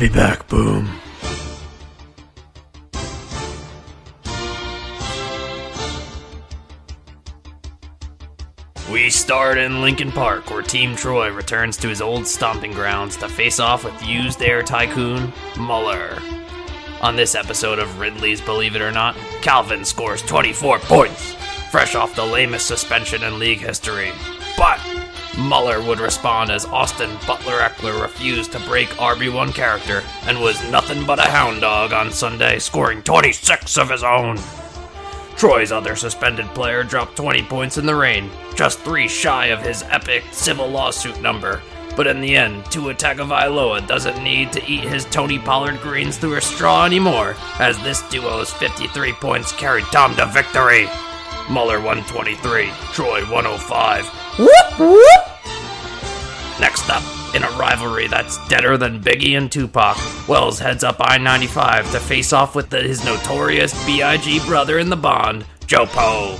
be back, Boom. We start in Lincoln Park, where Team Troy returns to his old stomping grounds to face off with used air tycoon Muller. On this episode of Ridley's Believe It or Not, Calvin scores 24 points, fresh off the lamest suspension in league history. Muller would respond as Austin Butler Ekeler refused to break RB1 character and was nothing but a hound dog on Sunday, scoring 26 of his own. Troy's other suspended player dropped 20 points in the rain, just three shy of his epic civil lawsuit number. But in the end, Tua Tagovailoa doesn't need to eat his Tony Pollard greens through a straw anymore, as this duo's 53 points carried Tom to victory. Muller 123, Troy 105. Whoop whoop! Next up, in a rivalry that's deader than Biggie and Tupac, Wells heads up I 95 to face off with the, his notorious B.I.G. brother in the bond, Joe Poe.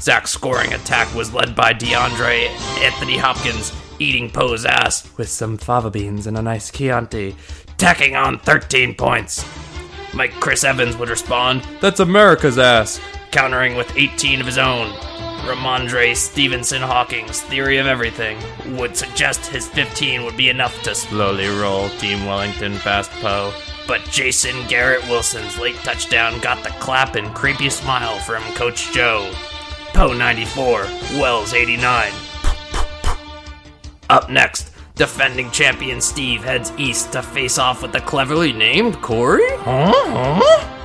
Zach's scoring attack was led by DeAndre Anthony Hopkins, eating Poe's ass with some fava beans and a nice Chianti, tacking on 13 points. Mike Chris Evans would respond, That's America's ass, countering with 18 of his own. Rhamondre Stevenson Hawking's theory of everything would suggest his 15 would be enough to slowly roll Team Wellington past Poe. But Jason Garrett Wilson's late touchdown got the clap and creepy smile from Coach Joe. Poe 94, Wells 89. Up next, defending champion Steve heads east to face off with the cleverly named Corey? Huh? Huh?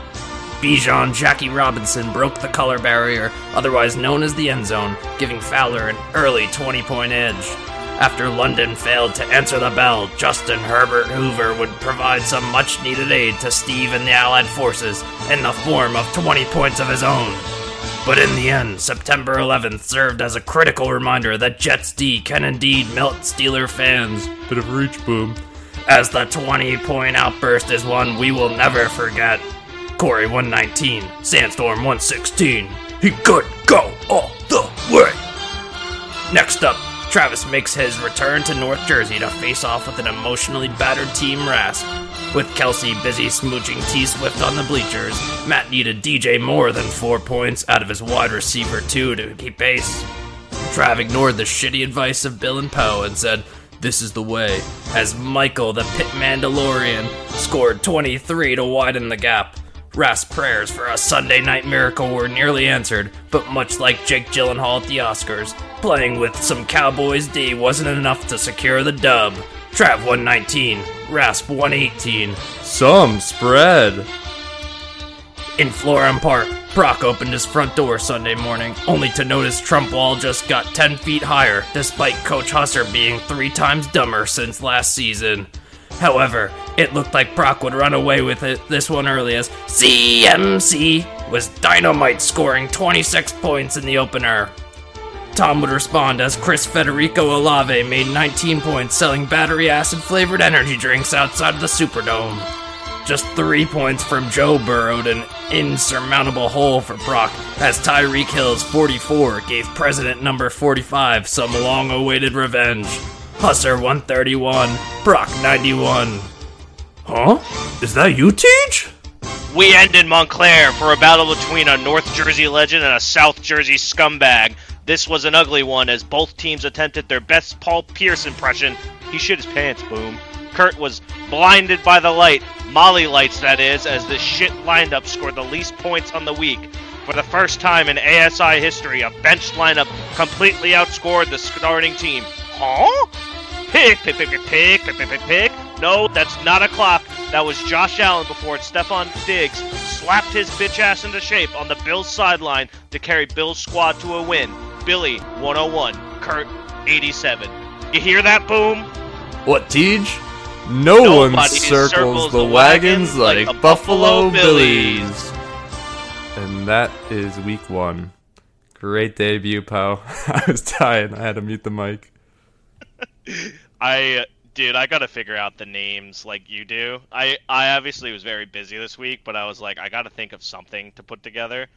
Bijan Jackie Robinson broke the color barrier, otherwise known as the end zone, giving Fowler an early 20 point edge. After London failed to answer the bell, Justin Herbert Hoover would provide some much needed aid to Steve and the Allied forces in the form of 20 points of his own. But in the end, September 11th served as a critical reminder that Jets D can indeed melt Steeler fans. Bit of reach boom. As the 20 point outburst is one we will never forget. Corey 119, Sandstorm 116. He could go all the way. Next up, Travis makes his return to North Jersey to face off with an emotionally battered Team Rasp. With Kelsey busy smooching T Swift on the bleachers, Matt needed DJ more than four points out of his wide receiver, two, to keep pace. Trav ignored the shitty advice of Bill and Poe and said, This is the way, as Michael the Pit Mandalorian scored 23 to widen the gap. Rasp's prayers for a Sunday night miracle were nearly answered, but much like Jake Gyllenhaal at the Oscars, playing with some Cowboys D wasn't enough to secure the dub. Trav 119, Rasp 118. Some spread. In Florham Park, Brock opened his front door Sunday morning, only to notice Trump Wall just got 10 feet higher, despite Coach Husser being three times dumber since last season. However, it looked like Brock would run away with it this one early as CMC was dynamite scoring 26 points in the opener. Tom would respond as Chris Federico Olave made 19 points selling battery acid flavored energy drinks outside of the Superdome. Just three points from Joe burrowed an insurmountable hole for Brock as Tyreek Hill's 44 gave President number 45 some long awaited revenge. Husser 131, Brock 91. Huh? Is that you, Teach? We end in Montclair for a battle between a North Jersey legend and a South Jersey scumbag. This was an ugly one as both teams attempted their best Paul Pierce impression. He shit his pants, boom. Kurt was blinded by the light, Molly lights that is, as the shit lineup scored the least points on the week. For the first time in ASI history, a bench lineup completely outscored the starting team. Huh? Pick, pick, pick, pick, pick, pick, pick. No, that's not a clock. That was Josh Allen before it. Stefon Diggs slapped his bitch ass into shape on the Bills sideline to carry Bills squad to a win. Billy 101, Kurt 87. You hear that boom? What, Tej? No Nobody one circles, circles the, the wagons, wagons like, like Buffalo, Billies. Billies. And that is week one. Great debut, pal. I was dying. I had to mute the mic. I dude, I gotta figure out the names like you do. I I obviously was very busy this week, but I was like, I gotta think of something to put together.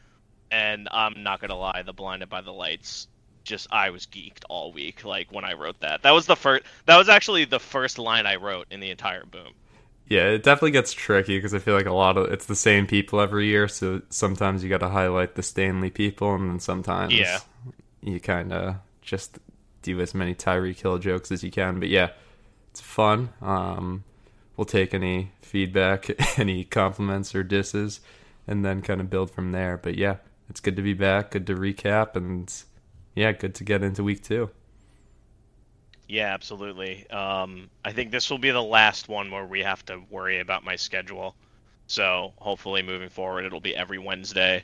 And I'm not gonna lie, the blinded by the lights, just I was geeked all week. Like when I wrote that, that was the first. That was actually the first line I wrote in the entire boom. yeah, it definitely gets tricky because I feel like a lot of it's the same people every year. So sometimes you got to highlight the Stanley people, and then sometimes Yeah. you kind of just do as many Tyreek Hill jokes as you can. But yeah, it's fun. Um, we'll take any feedback, any compliments or disses, and then kind of build from there. But yeah, it's good to be back. Good to recap, and yeah, good to get into week two. Yeah, absolutely. Um, I think this will be the last one where we have to worry about my schedule. So hopefully, moving forward, it'll be every Wednesday.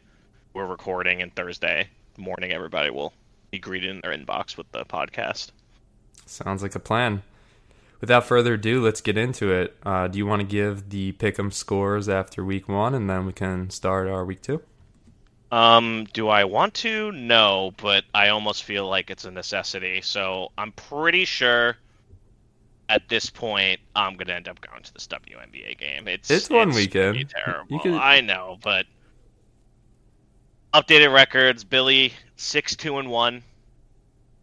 We're recording, and Thursday morning, everybody will be greeted in their inbox with the podcast. Sounds like a plan. Without further ado, let's get into it. Uh, do you want to give the pick'em scores after week one, and then we can start our week two? Um, do I want to? No, but I almost feel like it's a necessity. So I'm pretty sure at this point I'm gonna end up going to this WNBA game. It's It's one pretty weekend. Terrible. Could- I know, but updated records. Billy six two and one.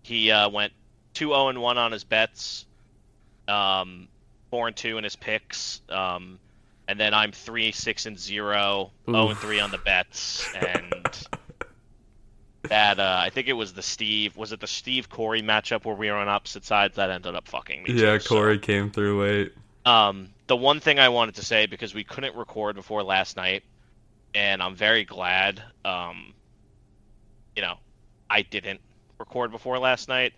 He uh, went two zero and one on his bets. Um, four and two in his picks. Um, and then I'm three six and zero, zero and three on the bets, and that uh, I think it was the Steve. Was it the Steve Corey matchup where we were on opposite sides? That ended up fucking me. Yeah, too, so- Corey came through late. um, the one thing I wanted to say because we couldn't record before last night, and I'm very glad. Um, you know, I didn't record before last night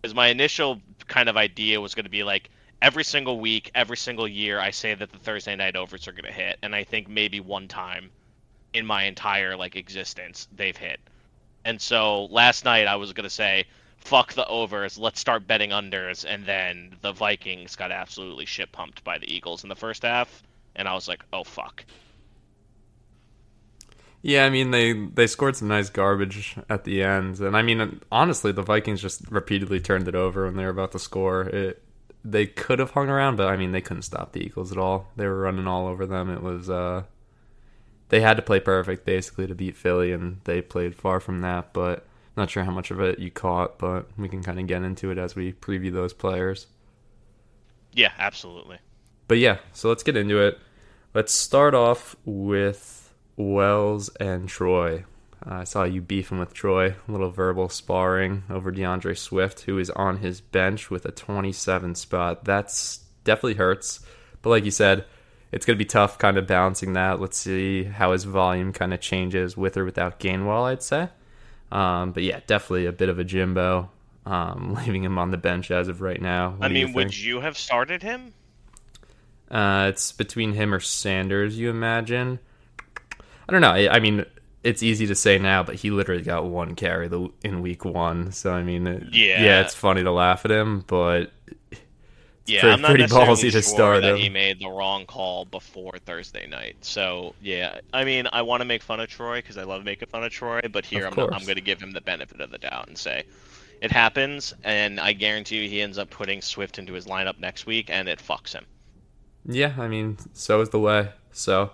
because my initial kind of idea was going to be like every single week, every single year, I say that the Thursday night overs are going to hit, and I think maybe one time in my entire like existence they've hit. And so last night I was going to say fuck the overs, let's start betting unders, and then the Vikings got absolutely shit pumped by the Eagles in the first half, and I was like, oh fuck. Yeah, I mean they they scored some nice garbage at the end, and I mean honestly, the Vikings just repeatedly turned it over when they were about to score. It they could have hung around, but I mean they couldn't stop the Eagles at all. They were running all over them. It was uh they had to play perfect basically to beat Philly, and they played far from that. But not sure how much of it you caught, but we can kind of get into it as we preview those players. Yeah, absolutely. But yeah, so let's get into it. Let's start off with Wells and Troy. Uh, I saw you beefing with Troy, a little verbal sparring over DeAndre Swift, who is on his bench with a 27 spot. That's definitely hurts. But like you said, it's going to be tough kind of balancing that. Let's see how his volume kind of changes with or without Gainwell, I'd say. Um, but yeah, definitely a bit of a Jimbo, um, leaving him on the bench as of right now. What I do you mean, would you have started him? Uh, it's between him or Sanders, you imagine. I don't know. I, I mean, it's easy to say now, but he literally got one carry the, in week one. So I mean, it- Yeah. yeah, it's funny to laugh at him, but Yeah, pretty- I'm not pretty ballsy to sure start that him. he made the wrong call before Thursday night. So yeah, I mean, I want to make fun of Troy because I love making fun of Troy, but here Of I'm, I'm going to give him the benefit of the doubt and say it happens, and I guarantee you he ends up putting Swift into his lineup next week, and it fucks him. yeah, I mean, so is the way. So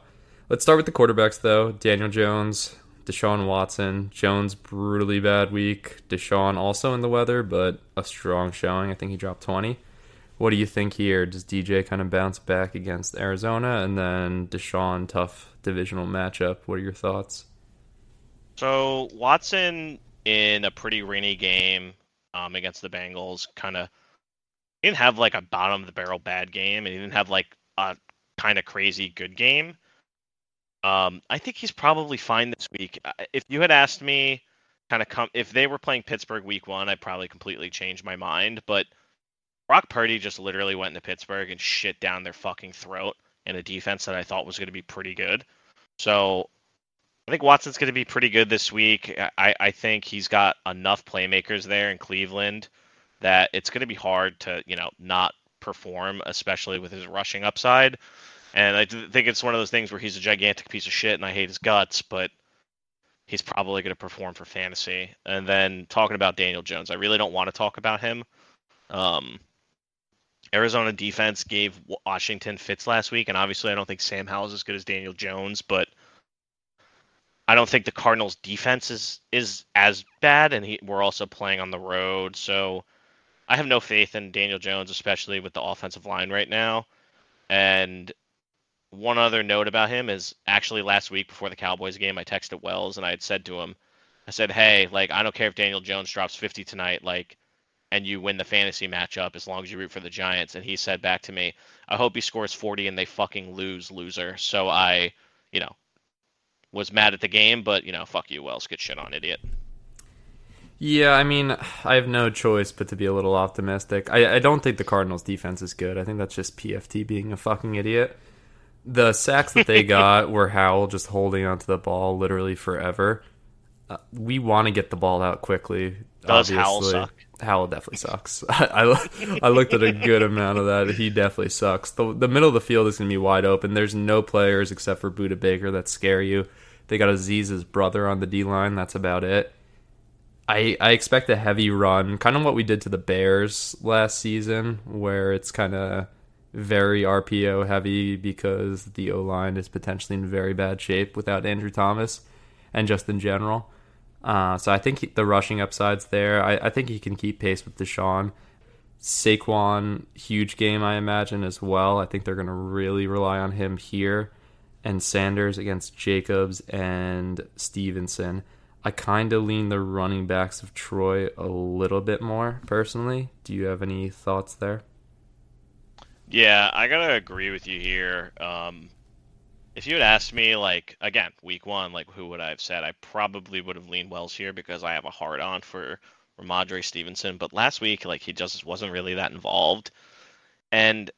let's start with the quarterbacks, though. Daniel Jones, Deshaun Watson. Jones brutally bad week. Deshaun also in the weather, but a strong showing. I think he dropped twenty. What do you think here? Does DJ kind of bounce back against Arizona, and then Deshaun tough divisional matchup? What are your thoughts? So Watson in a pretty rainy game um, against the Bengals, kind of didn't have like a bottom of the barrel bad game, and he didn't have like a kind of crazy good game. Um, I think he's probably fine this week. If you had asked me, kind of come if they were playing Pittsburgh week one, I'd probably completely change my mind. But Brock Purdy just literally went into Pittsburgh and shit down their fucking throat in a defense that I thought was going to be pretty good. So I think Watson's going to be pretty good this week. I, I think he's got enough playmakers there in Cleveland that it's going to be hard to, you know, not perform, especially with his rushing upside. And I think it's one of those things where he's a gigantic piece of shit and I hate his guts, but he's probably going to perform for fantasy. And then talking about Daniel Jones, I really don't want to talk about him. Um, Arizona defense gave Washington fits last week, and obviously I don't think Sam Howell's as good as Daniel Jones, but I don't think the Cardinals defense is is as bad, and he, we're also playing on the road, so I have no faith in Daniel Jones, especially with the offensive line right now. And one other note about him is actually last week before the Cowboys game, I texted Wells and I had said to him, I said, "Hey, like I don't care if Daniel Jones drops 50 tonight, like, and you win the fantasy matchup as long as you root for the Giants." And he said back to me, "I hope he scores 40 and they fucking lose, loser." So I, you know, was mad at the game, but you know, fuck you, Wells, get shit on, idiot. Yeah, I mean, I have no choice but to be a little optimistic. I, I don't think the Cardinals' defense is good. I think that's just PFT being a fucking idiot. The sacks that they got were Howell just holding onto the ball literally forever. Uh, we want to get the ball out quickly. Does obviously. Howell suck? Howell definitely sucks. I, I, I looked at a good amount of that. He definitely sucks. The, the middle of the field is going to be wide open. There's no players except for Budda Baker that scare you. They got Aziz's brother on the D line. That's about it. I, I expect a heavy run, kind of what we did to the Bears last season, where it's kind of very RPO heavy because the O line is potentially in very bad shape without Andrew Thomas and just in general. Uh, so I think he, the rushing upside's there. I, I think he can keep pace with Deshaun. Saquon, huge game, I imagine, as well. I think they're going to really rely on him here. And Sanders against Jacobs and Stevenson. I kind of lean the running backs of Troy a little bit more personally. Do you have any thoughts there? Yeah, I gotta agree with you here. Um, if you had asked me, like again, week one, like who would I have said? I probably would have leaned Wells here because I have a hard on for Rhamondre Stevenson. But last week, like he just wasn't really that involved, and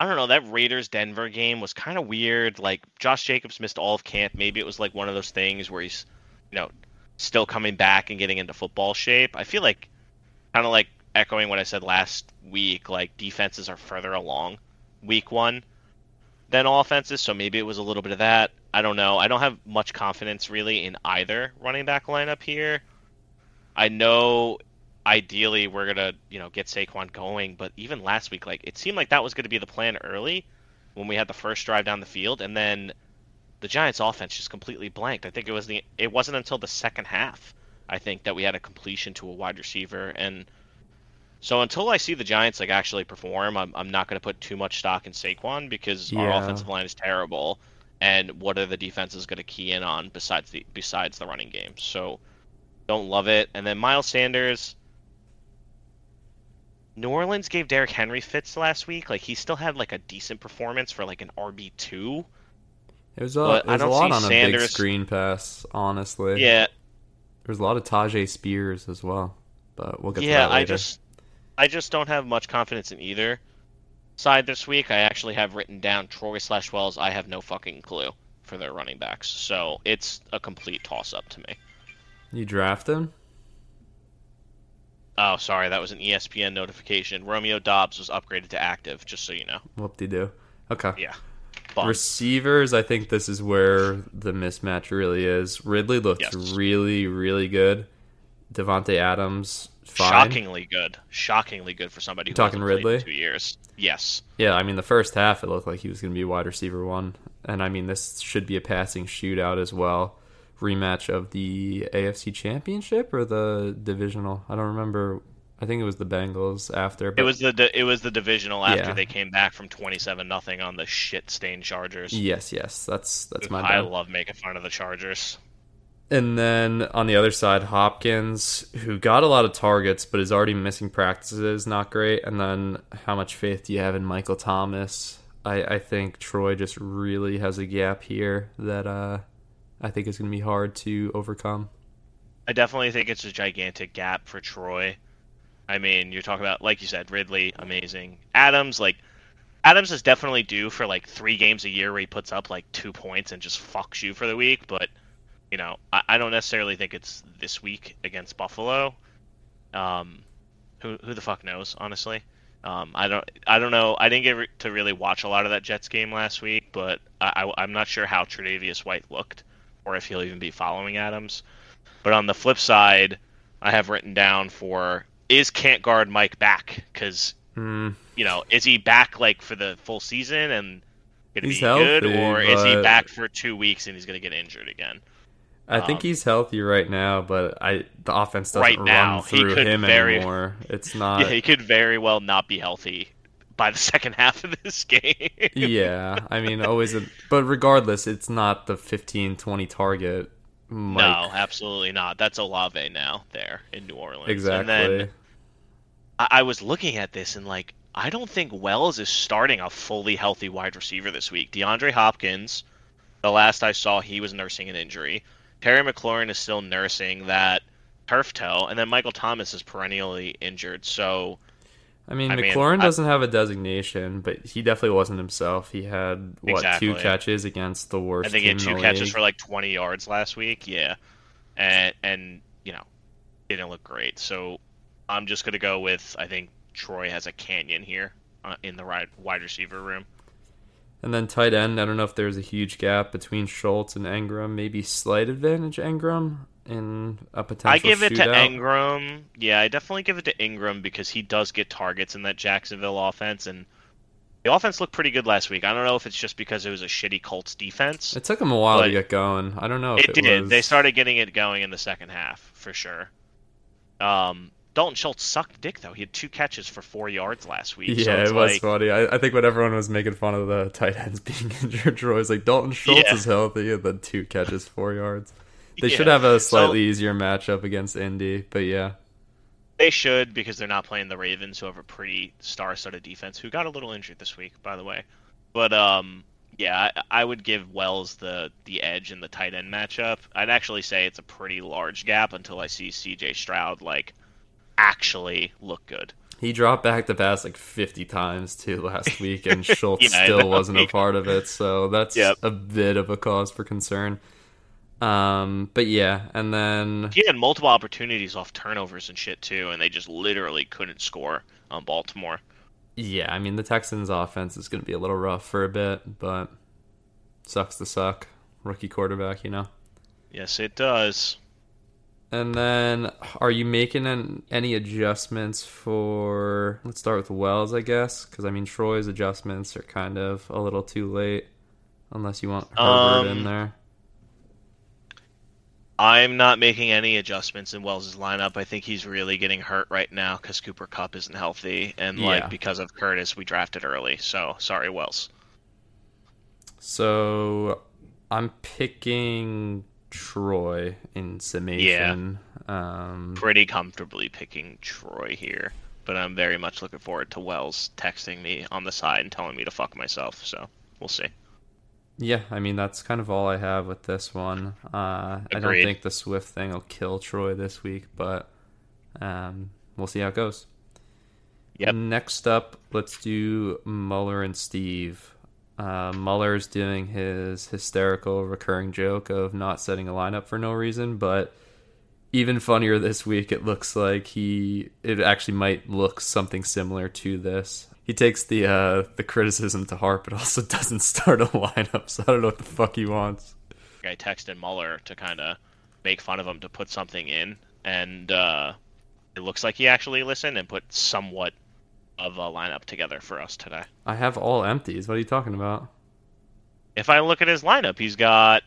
I don't know that Raiders Denver game was kind of weird. Like Josh Jacobs missed all of camp. Maybe it was like one of those things where he's, you know, still coming back and getting into football shape. I feel like kind of like echoing what I said last week, like defenses are further along week one than offenses, so maybe it was a little bit of that. I don't know. I don't have much confidence really in either running back lineup here. I know ideally we're gonna, you know, get Saquon going, but even last week, like it seemed like that was gonna be the plan early when we had the first drive down the field, and then the Giants offense just completely blanked. I think it was the it wasn't until the second half, I think, that we had a completion to a wide receiver and so until I see the Giants like actually perform, I'm, I'm not going to put too much stock in Saquon because our offensive line is terrible, and what are the defenses going to key in on besides the besides the running game? So don't love it. And then Miles Sanders, New Orleans gave Derrick Henry fits last week. Like he still had like a decent performance for like an RB two. It was a, But it was a don't lot on a big Sanders- screen pass, honestly. Yeah, There was a lot of Tyjae Spears as well, but we'll get to that later. Yeah, I just I just don't have much confidence in either side this week. I actually have written down Troy slash Wells. I have no fucking clue for their running backs, so it's a complete toss up to me. You draft him? Oh, sorry, that was an ESPN notification. Romeo Doubs was upgraded to active, just so you know. Whoop de doo. Okay. Yeah. Bum. Receivers, I think this is where the mismatch really is. Ridley looked Yes. really, really good. Davante Adams, fine. Shockingly good. Shockingly good for somebody who Talking hasn't played in Ridley? two years. Yes. Yeah, I mean the first half it looked like he was going to be wide receiver one, and I mean this should be a passing shootout as well. Rematch of the AFC Championship or the divisional? I don't remember. I think it was the Bengals after. It was the di- it was the divisional after Yeah. they came back from twenty seven nothing on the shit stained Chargers. yes, yes, that's that's my I bad. love making fun of the Chargers. And then on the other side, Hopkins, who got a lot of targets but is already missing practices, not great. And then how much faith do you have in Michael Thomas? I, I think Troy just really has a gap here that uh, I think is going to be hard to overcome. I definitely think it's a gigantic gap for Troy. I mean, you're talking about like you said, Ridley, amazing. Adams, like Adams is definitely due for like three games a year where he puts up like two points and just fucks you for the week. But you know, I, I don't necessarily think it's this week against Buffalo. Um, who who the fuck knows, honestly. Um, I don't I don't know. I didn't get re- to really watch a lot of that Jets game last week, but I, I, I'm not sure how Tre'Davious White looked or if he'll even be following Adams. But on the flip side, I have written down for is can't guard Mike back because Mm, you know is he back like for the full season and gonna He's be good, healthy, or is he back for two weeks and he's gonna get injured again? I think Um, he's healthy right now, but I the offense doesn't Right now, run he through could him very- anymore. It's not. yeah, he could very well not be healthy by the second half of this game. yeah, I mean, always, a, but regardless, it's not the 15, 20 target. Mike. No, absolutely not. That's Olave now there in New Orleans. exactly. And then I, I was looking at this and like, I don't think Wells is starting a fully healthy wide receiver this week. DeAndre Hopkins, the last I saw, he was nursing an injury. Terry McLaurin is still nursing that turf toe, and then Michael Thomas is perennially injured. So I mean, I McLaurin I- doesn't have a designation, but he definitely wasn't himself. He had what Exactly. two catches against the worst. I think he had two catches league. for like 20 yards last week. Yeah, and and you know didn't look great. So I'm just gonna go with I think Troy has a canyon here uh, in the right wide receiver room. And then tight end, I don't know if there's a huge gap between Schultz and Engram. Maybe slight advantage Engram in a potential I give it to. Engram. Yeah, I definitely give it to Engram because he does get targets in that Jacksonville offense, and the offense looked pretty good last week. I don't know if it's just because it was a shitty Colts defense. It took him a while to get going. I don't know if it, it, did. was. They started getting it going in the second half for sure. Um, Dalton Schultz sucked dick though. He had two catches for four yards last week. Yeah, so it was like, funny. I, I think when everyone was making fun of the tight ends being injured, Troy was like, Dalton Schultz Yeah. is healthy, and then two catches, four yards. They Yeah. should have a So- slightly easier matchup against Indy, but yeah. They should because they're not playing the Ravens, who have a pretty star-studded defense, who got a little injured this week, by the way. But um, yeah, I, I would give Wells the the edge in the tight end matchup. I'd actually say it's a pretty large gap until I see C.J. Stroud like actually look good. He dropped back to pass like 50 times too last week, and Schultz Yeah, still wasn't a part of it. So that's Yep. a bit of a cause for concern. Um, but yeah, and then He had multiple opportunities off turnovers and shit too, and they just literally couldn't score on Baltimore. yeah, I mean the Texans' offense is going to be a little rough for a bit, but sucks to suck. Rookie quarterback, you know. Yes, it does. And then, are you making an, any adjustments for? Let's start with Wells, I guess, because I mean Troy's adjustments are kind of a little too late, unless you want Herbert in Um, there. I'm not making any adjustments in Wells' lineup. I think he's really getting hurt right now because Cooper Kupp isn't healthy, and Yeah. like because of Curtis, we drafted early. So sorry, Wells. So I'm picking Troy in summation. Um, Pretty comfortably picking Troy here, but I'm very much looking forward to Wells texting me on the side and telling me to fuck myself. So we'll see. yeah, I mean that's kind of all I have with this one. Uh, I don't think the Swift thing will kill Troy this week, but um, we'll see how it goes. Yep. Next up, let's do Muller and Steve. Uh, Muller's doing his hysterical recurring joke of not setting a lineup for no reason, but even funnier this week, it looks like he it actually might look something similar to this. He takes the uh, the criticism to heart, but also doesn't start a lineup. So I don't know what the fuck he wants. I texted Muller to kind of make fun of him to put something in, and uh, it looks like he actually listened and put somewhat of a lineup together for us today. I have all empties. What are you talking about? If I look at his lineup, he's got.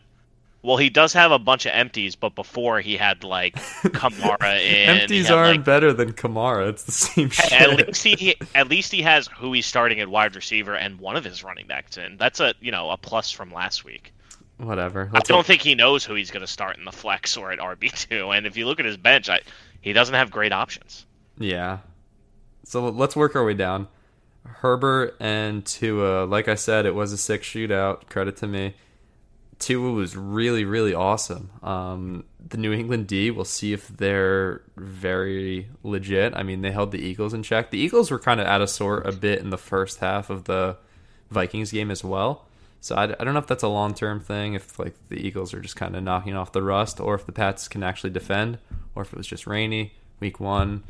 Well, he does have a bunch of empties, but before he had like Kamara in. empties had, aren't like, better than Kamara. It's the same shit. at least he at least he has who he's starting at wide receiver and one of his running backs in. That's a you know a plus from last week. Whatever. I don't think he knows who he's going to start in the flex or at RB two. And if you look at his bench, I, he doesn't have great options. Yeah. So let's work our way down. Herbert and Tua, like I said, it was a six shootout. Credit to me. Tua was really, really awesome. Um, the New England D, we'll see if they're very legit. I mean, they held the Eagles in check. The Eagles were kind of out of sort a bit in the first half of the Vikings game as well. So I, I don't know if that's a long term thing, if like the Eagles are just kind of knocking off the rust, or if the Pats can actually defend, or if it was just rainy week one.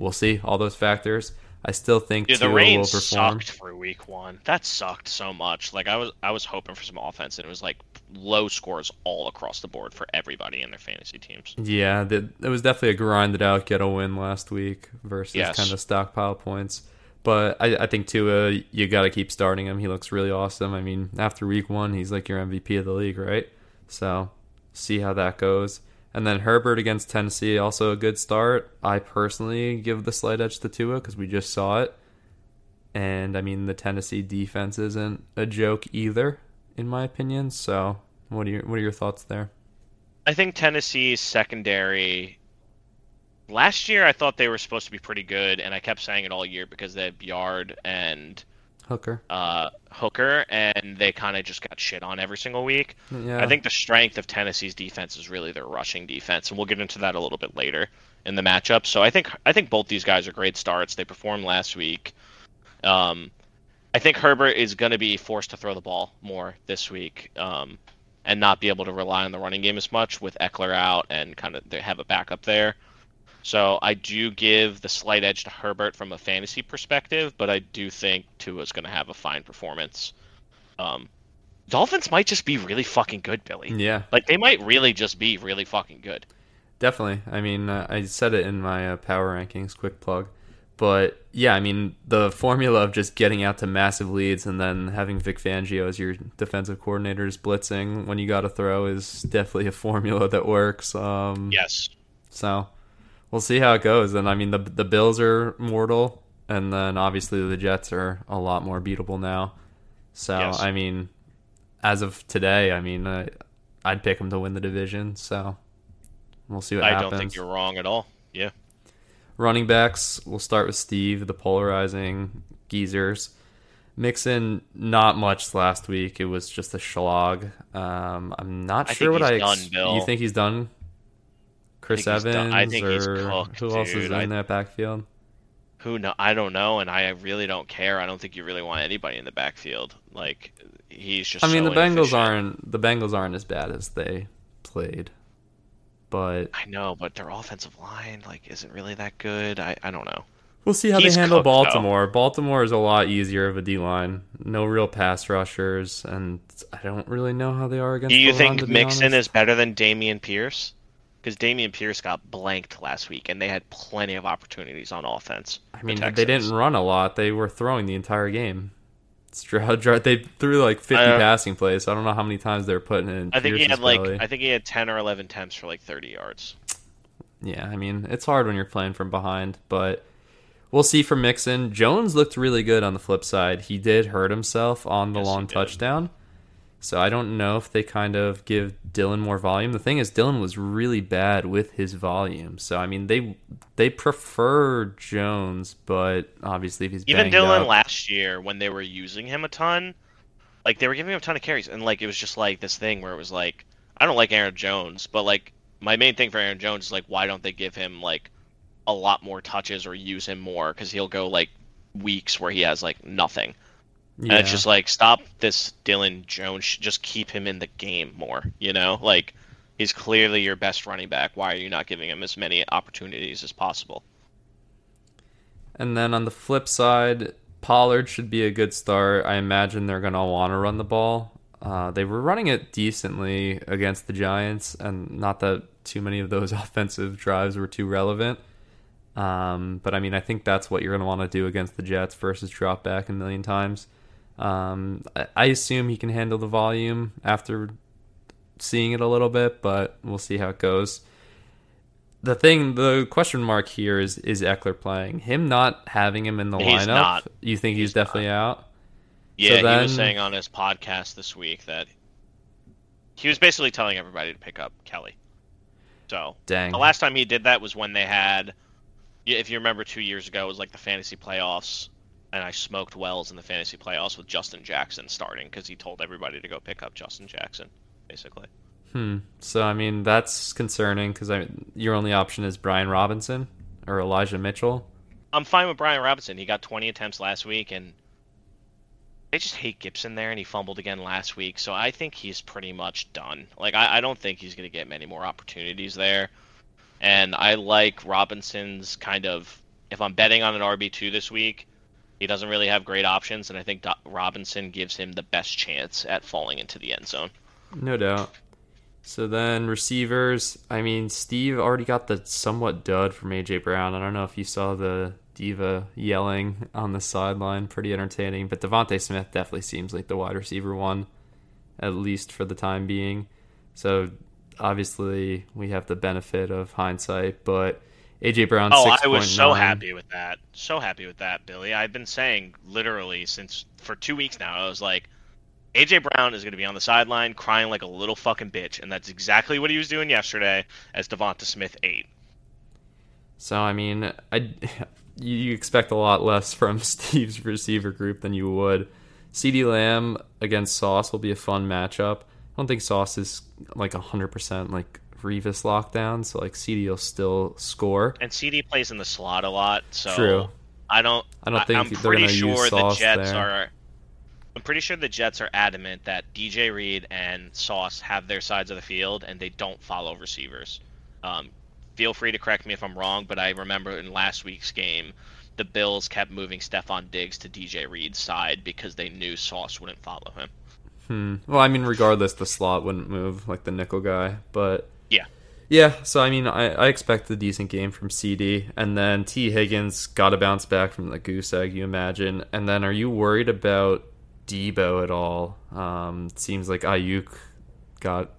We'll see all those factors. I still think Dude, the rain will perform. sucked for week one. That sucked so much. Like I was, I was hoping for some offense, and it was like low scores all across the board for everybody in their fantasy teams. Yeah, the, it was definitely a grinded out get a win last week versus Yes. kind of stockpile points. But I, I think Tua, you got to keep starting him. He looks really awesome. I mean, after week one, he's like your MVP of the league, right? So see how that goes. And then Herbert against Tennessee, also a good start. I personally give the slight edge to Tua because we just saw it. And I mean, the Tennessee defense isn't a joke either, in my opinion. So, what are your what are your thoughts there? I think Tennessee's secondary. Last year, I thought they were supposed to be pretty good, and I kept saying it all year because they had Byard and Hooker. uh, Hooker, and they kind of just got shit on every single week. Yeah. I think the strength of Tennessee's defense is really their rushing defense, and we'll get into that a little bit later in the matchup. So I think I think both these guys are great starts. They performed last week. Um, I think Herbert is going to be forced to throw the ball more this week, um, and not be able to rely on the running game as much with Ekeler out and kind of they have a backup there. So I do give the slight edge to Herbert from a fantasy perspective, but I do think Tua's going to have a fine performance. Um, Dolphins might just be really fucking good, Billy. yeah. Like they might really just be really fucking good. Definitely. I mean, uh, I said it in my uh, power rankings, quick plug. But yeah, I mean, the formula of just getting out to massive leads and then having Vic Fangio as your defensive coordinator is blitzing when you got to throw is definitely a formula that works. Um, Yes. So we'll see how it goes. And I mean, the the Bills are mortal, and then obviously the Jets are a lot more beatable now. So Yes. I mean, as of today, I mean, uh, I'd pick them to win the division. So we'll see what I happens. I don't think you're wrong at all. Yeah. Running backs, we'll start with Steve, the polarizing geezers. Mixon, not much last week. It was just a slog. Um, I'm not I sure what I. ex- done, Bill. You think he's done? Chris he's Evans. I think he's cooked, who else is in I- that backfield? Who know? I don't know, and I really don't care. I don't think you really want anybody in the backfield. Like he's just. I mean, so the Bengals aren't the Bengals aren't as bad as they played, but I know, but their offensive line like isn't really that good. I, I don't know. we'll see how He's they handle cooked, though. Baltimore. Baltimore is a lot easier of a D line, no real pass rushers, and I don't really know how they are against. Do you think Mixon honest. is better than Dameon Pierce? Because Dameon Pierce got blanked last week, and they had plenty of opportunities on offense. I the mean, they didn't run a lot. They were throwing the entire game. Stroud, they threw like 50 Uh, passing plays. I don't know how many times they were putting in. I think he Pierce's had like belly. I think he had ten or eleven attempts for like thirty yards. Yeah, I mean, it's hard when you're playing from behind, but we'll see from Mixon. Jones looked really good on the flip side. He did hurt himself on the Yes, he long touchdown. So I don't know if they kind of give Dillon more volume. The thing is Dillon was really bad with his volume. So I mean, they they prefer Jones, but obviously if he's Even Dillon up- last year, when they were using him a ton, like they were giving him a ton of carries, and like it was just like this thing where it was like, I don't like Aaron Jones, but like my main thing for Aaron Jones is like, why don't they give him like a lot more touches or use him more? Because he'll go like weeks where he has like nothing, yeah. and it's just like stop this Dillon Jones, just keep him in the game more, you know, like. He's clearly your best running back. Why are you not giving him as many opportunities as possible? And then on the flip side, Pollard should be a good start. I imagine they're going to want to run the ball. Uh, they were running it decently against the Giants, and not that too many of those offensive drives were too relevant. Um, but I mean, I think that's what you're going to want to do against the Jets versus drop back a million times. Um, I, assume he can handle the volume after seeing it a little bit, but we'll see how it goes the thing, the question mark here is is Ekeler playing? Him not having him in the He's lineup. not. You think he's, He's definitely out? Yeah, he then- was saying on his podcast this week that he was basically telling everybody to pick up Kelley. So Dang. the last time he did that was when they had, if you remember, two years ago it was like the fantasy playoffs, and I smoked Wells in the fantasy playoffs with Justin Jackson starting because he told everybody to go pick up Justin Jackson, basically. Hmm. So I mean that's concerning because your only option is Brian Robinson or Elijah Mitchell. I'm fine with Brian Robinson. He got 20 attempts last week, and they just hate Gibson there, and he fumbled again last week. So I think he's pretty much done. Like I, I don't think he's going to get many more opportunities there. And I like Robinson's kind of. If I'm betting on an RB two this week, he doesn't really have great options, and I think Do- Robinson gives him the best chance at falling into the end zone. No doubt. So then receivers, I mean, Steve already got the somewhat dud from AJ Brown. I don't know if you saw the diva yelling on the sideline, pretty entertaining. But DeVonta Smith definitely seems like the wide receiver one, at least for the time being. So obviously we have the benefit of hindsight, but AJ Brown. Oh, 6. I was so happy with that. So happy with that, Billy. I've been saying literally since for two weeks now. I was like, AJ Brown is going to be on the sideline crying like a little fucking bitch, and that's exactly what he was doing yesterday as Devonta Smith ate. So I mean, I you expect a lot less from Steve's receiver group than you would. CeeDee Lamb against Sauce will be a fun matchup. I don't think Sauce is like hundred percent like Revis lockdown, so like CeeDee will still score. And CD plays in the slot a lot, so True. I don't. I don't think I'm they're pretty sure the Jets there. are. I'm pretty sure the Jets are adamant that DJ Reed and Sauce have their sides of the field and they don't follow receivers. Um, feel free to correct me if I'm wrong, but I remember in last week's game, the Bills kept moving Stefon Diggs to DJ Reed's side because they knew Sauce wouldn't follow him. Hmm. Well, I mean, regardless, the slot wouldn't move like the nickel guy, but Yeah. So I mean, I, I expect a decent game from CeeDee, and then T Higgins got to bounce back from the goose egg, you imagine. And then, are you worried about Deebo at all? Um, seems like Aiyuk got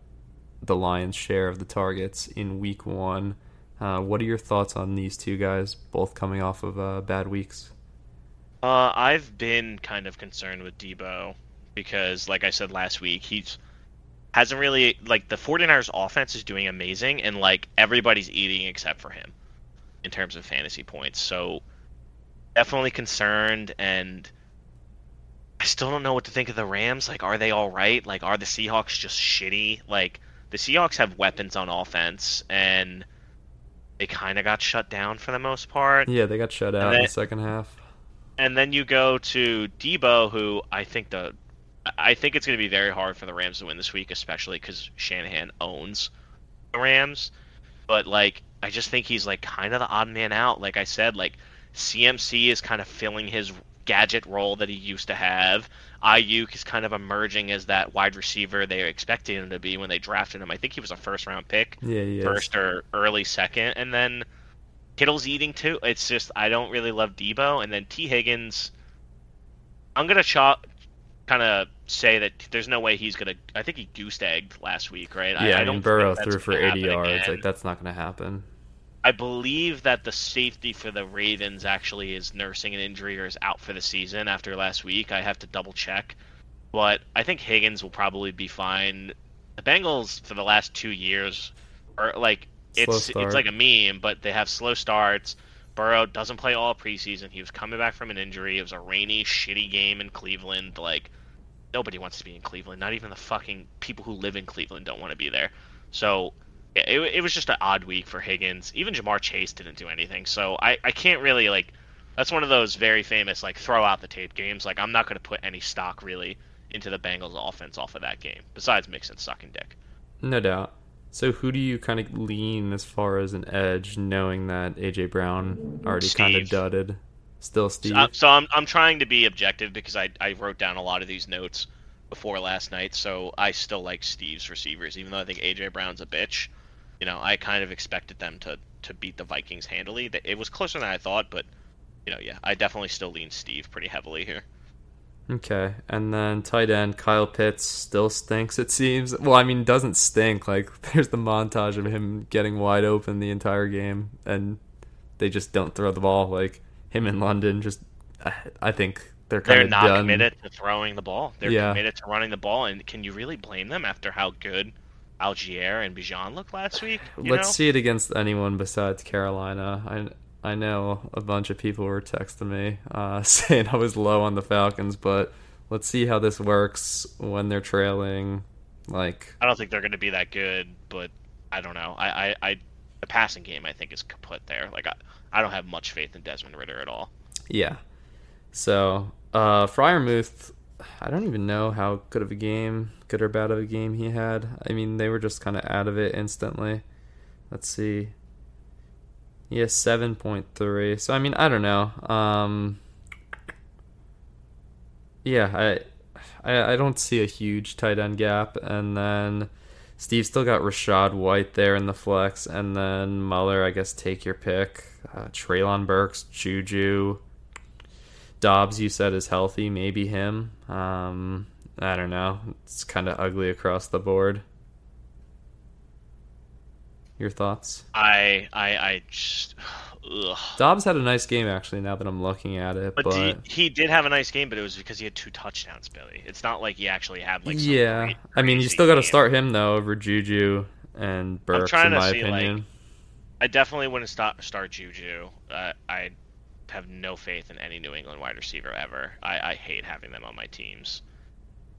the lion's share of the targets in Week One. Uh, what are your thoughts on these two guys, both coming off of uh, bad weeks? Uh, I've been kind of concerned with Deebo because, like I said last week, he's hasn't really like the 49ers offense is doing amazing and like everybody's eating except for him in terms of fantasy points. So definitely concerned and I still don't know what to think of the Rams. Like are they all right? Like are the Seahawks just shitty? Like the Seahawks have weapons on offense and they kind of got shut down for the most part. Yeah, they got shut out in the second half. And then you go to Deebo, who I think the I think it's going to be very hard for the Rams to win this week, especially because Shanahan owns the Rams. But like, I just think he's like kind of the odd man out. Like I said, like CMC is kind of filling his gadget role that he used to have. Aiyuk is kind of emerging as that wide receiver they expected him to be when they drafted him. I think he was a first round pick Yeah, first or early second, and then Kittle's eating too. It's just I don't really love Deebo, and then T Higgins. I'm gonna chop, kind of say that there's no way he's gonna. I think he goose egged last week, right? Yeah, I, don't mean Burrow threw for 80 yards. again. Like that's not going to happen. I believe that the safety for the Ravens actually is nursing an injury or is out for the season after last week. I have to double check, but I think Higgins will probably be fine. The Bengals for the last two years are like it's it's like a meme, but they have slow starts. Burrow doesn't play all preseason. He was coming back from an injury. It was a rainy, shitty game in Cleveland. Like nobody wants to be in Cleveland. Not even the fucking people who live in Cleveland don't want to be there. So it, it was just an odd week for Higgins. Even Ja'Marr Chase didn't do anything. So I, I can't really like. That's one of those very famous like throw out the tape games. Like I'm not going to put any stock really into the Bengals offense off of that game. Besides Mixon sucking dick. No doubt. So who do you kind of lean as far as an edge, knowing that AJ Brown already kind of dudded? Still Steve. So, uh, so I'm I'm trying to be objective because I I wrote down a lot of these notes before last night. So I still like Steve's receivers, even though I think AJ Brown's a bitch. You know, I kind of expected them to to beat the Vikings handily. It was closer than I thought, but you know, yeah, I definitely still lean Steve pretty heavily here. Okay, and then tight end Kyle Pitts still stinks. It seems. Well, I mean, doesn't stink. Like there's the montage of him getting wide open the entire game, and they just don't throw the ball. Like him in London, just I, think they're kind of They're of not done. committed to throwing the ball. They're Yeah. committed to running the ball, and can you really blame them after how good Allgeier and Bijan looked last week? You Let's know? see it against anyone besides Carolina. I I know a bunch of people were texting me uh, saying I was low on the Falcons, but let's see how this works when they're trailing. Like I don't think they're going to be that good, but I don't know. I, I, I the passing game I think is kaput there. Like I, I don't have much faith in Desmond Ridder at all. Yeah. So, uh, Freiermuth, I don't even know how good of a game, good or bad of a game he had. I mean, they were just kind of out of it instantly. Let's see. He has 7.3. So, I mean, I don't know. Um, yeah, I, I, I don't see a huge tight end gap. And then Steve still got Rachaad White there in the flex. And then Muller, I guess, take your pick. Uh, Treylon Burks, Juju. Doubs, you said is healthy, maybe him. Um, I don't know. It's kind of ugly across the board. Your thoughts? I I I just. Ugh. Doubs had a nice game actually. Now that I'm looking at it, But, but, he, he did have a nice game, but it was because he had two touchdowns, Billy. It's not like he actually had like. yeah, great, I mean you still got to start him though over Juju and Burks, trying in to my see, like, opinion. I definitely wouldn't start start Juju. Uh, I have no faith in any New England wide receiver ever. I, I hate having them on my teams.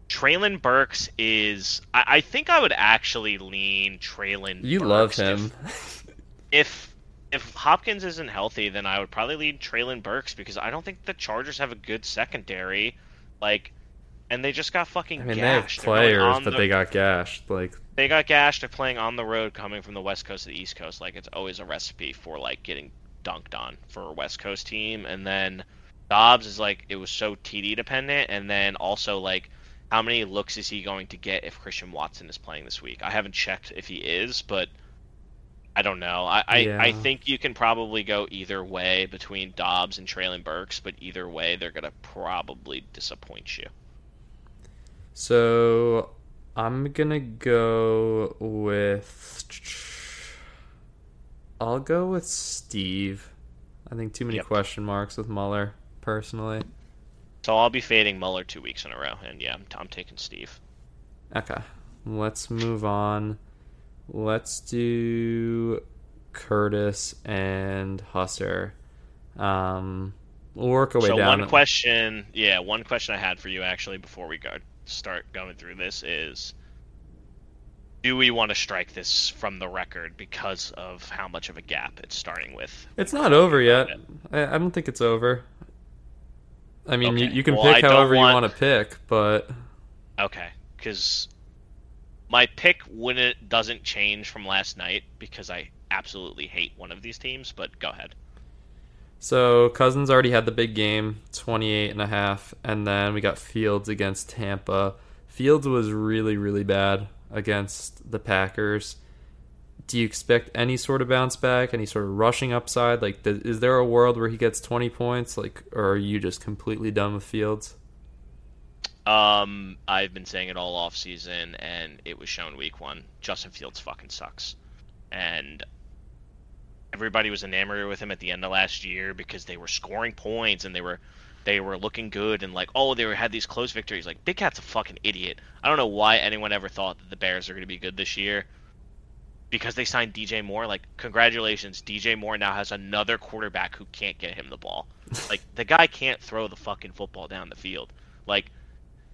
Treylon Burks is. I, I think I would actually lean Treylon. you Burks love him. If if Hopkins isn't healthy, then I would probably lead Treylon Burks because I don't think the Chargers have a good secondary. Like, and they just got fucking I mean, gashed. They're going players, but the- they got gashed. Like, they got gashed. They're playing on the road, coming from the West Coast to the East Coast. Like it's always a recipe for like getting dunked on for a West Coast team. And then Doubs is like it was so TD dependent. And then also like how many looks is he going to get if Christian Watson is playing this week? I haven't checked if he is, but I don't know. I I, Yeah. I think you can probably go either way between Doubs and Treylon Burks, but either way they're gonna probably disappoint you. so I'm gonna go with. I'll go with Steve. I think too many Yep. question marks with Muller, personally. So I'll be fading Muller two weeks in a row, and yeah, I'm, I'm taking Steve. Okay, let's move on. Let's do Curtis and Husser. Um, we'll work our way so down. one question, yeah, one question I had for you actually before we go start going through this is, do we want to strike this from the record because of how much of a gap it's starting with? It's not over yet. I, I don't think it's over. I mean, you, Okay. you can Well, pick however want- you want to pick, but Okay, because my pick when it doesn't change from last night because I absolutely hate one of these teams. But go ahead. so Cousins already had the big game, 28 and a half, and then we got Fields against Tampa. Fields was really really bad against the Packers. Do you expect any sort of bounce back, any sort of rushing upside? Like, th- is there a world where he gets 20 points, like, or are you just completely done with Fields? Um, I've been saying it all off season, and it was shown week one. Justin Fields fucking sucks, and everybody was enamored with him at the end of last year because they were scoring points and they were they were looking good and like oh they were, had these close victories. Like Big Cat's a fucking idiot. I don't know why anyone ever thought that the Bears are going to be good this year because they signed DJ Moore. Like congratulations, DJ Moore now has another quarterback who can't get him the ball. like the guy can't throw the fucking football down the field. Like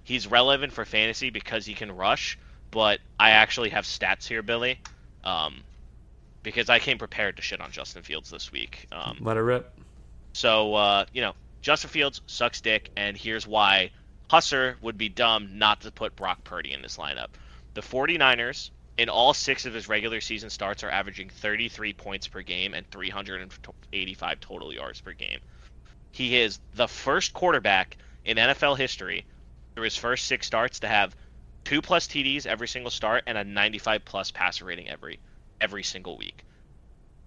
he's relevant for fantasy because he can rush, but I actually have stats here, Billy. Um, because I came prepared to shit on Justin Fields this week. Um, Let it rip. so, uh, you know, Justin Fields sucks dick, and here's why. Husser would be dumb not to put Brock Purdy in this lineup. The 49ers, in all six of his regular season starts, are averaging 33 points per game and 385 total yards per game. He is the first quarterback in NFL history through his first six starts to have two plus TDs every single start and a 95 plus passer rating every every single week.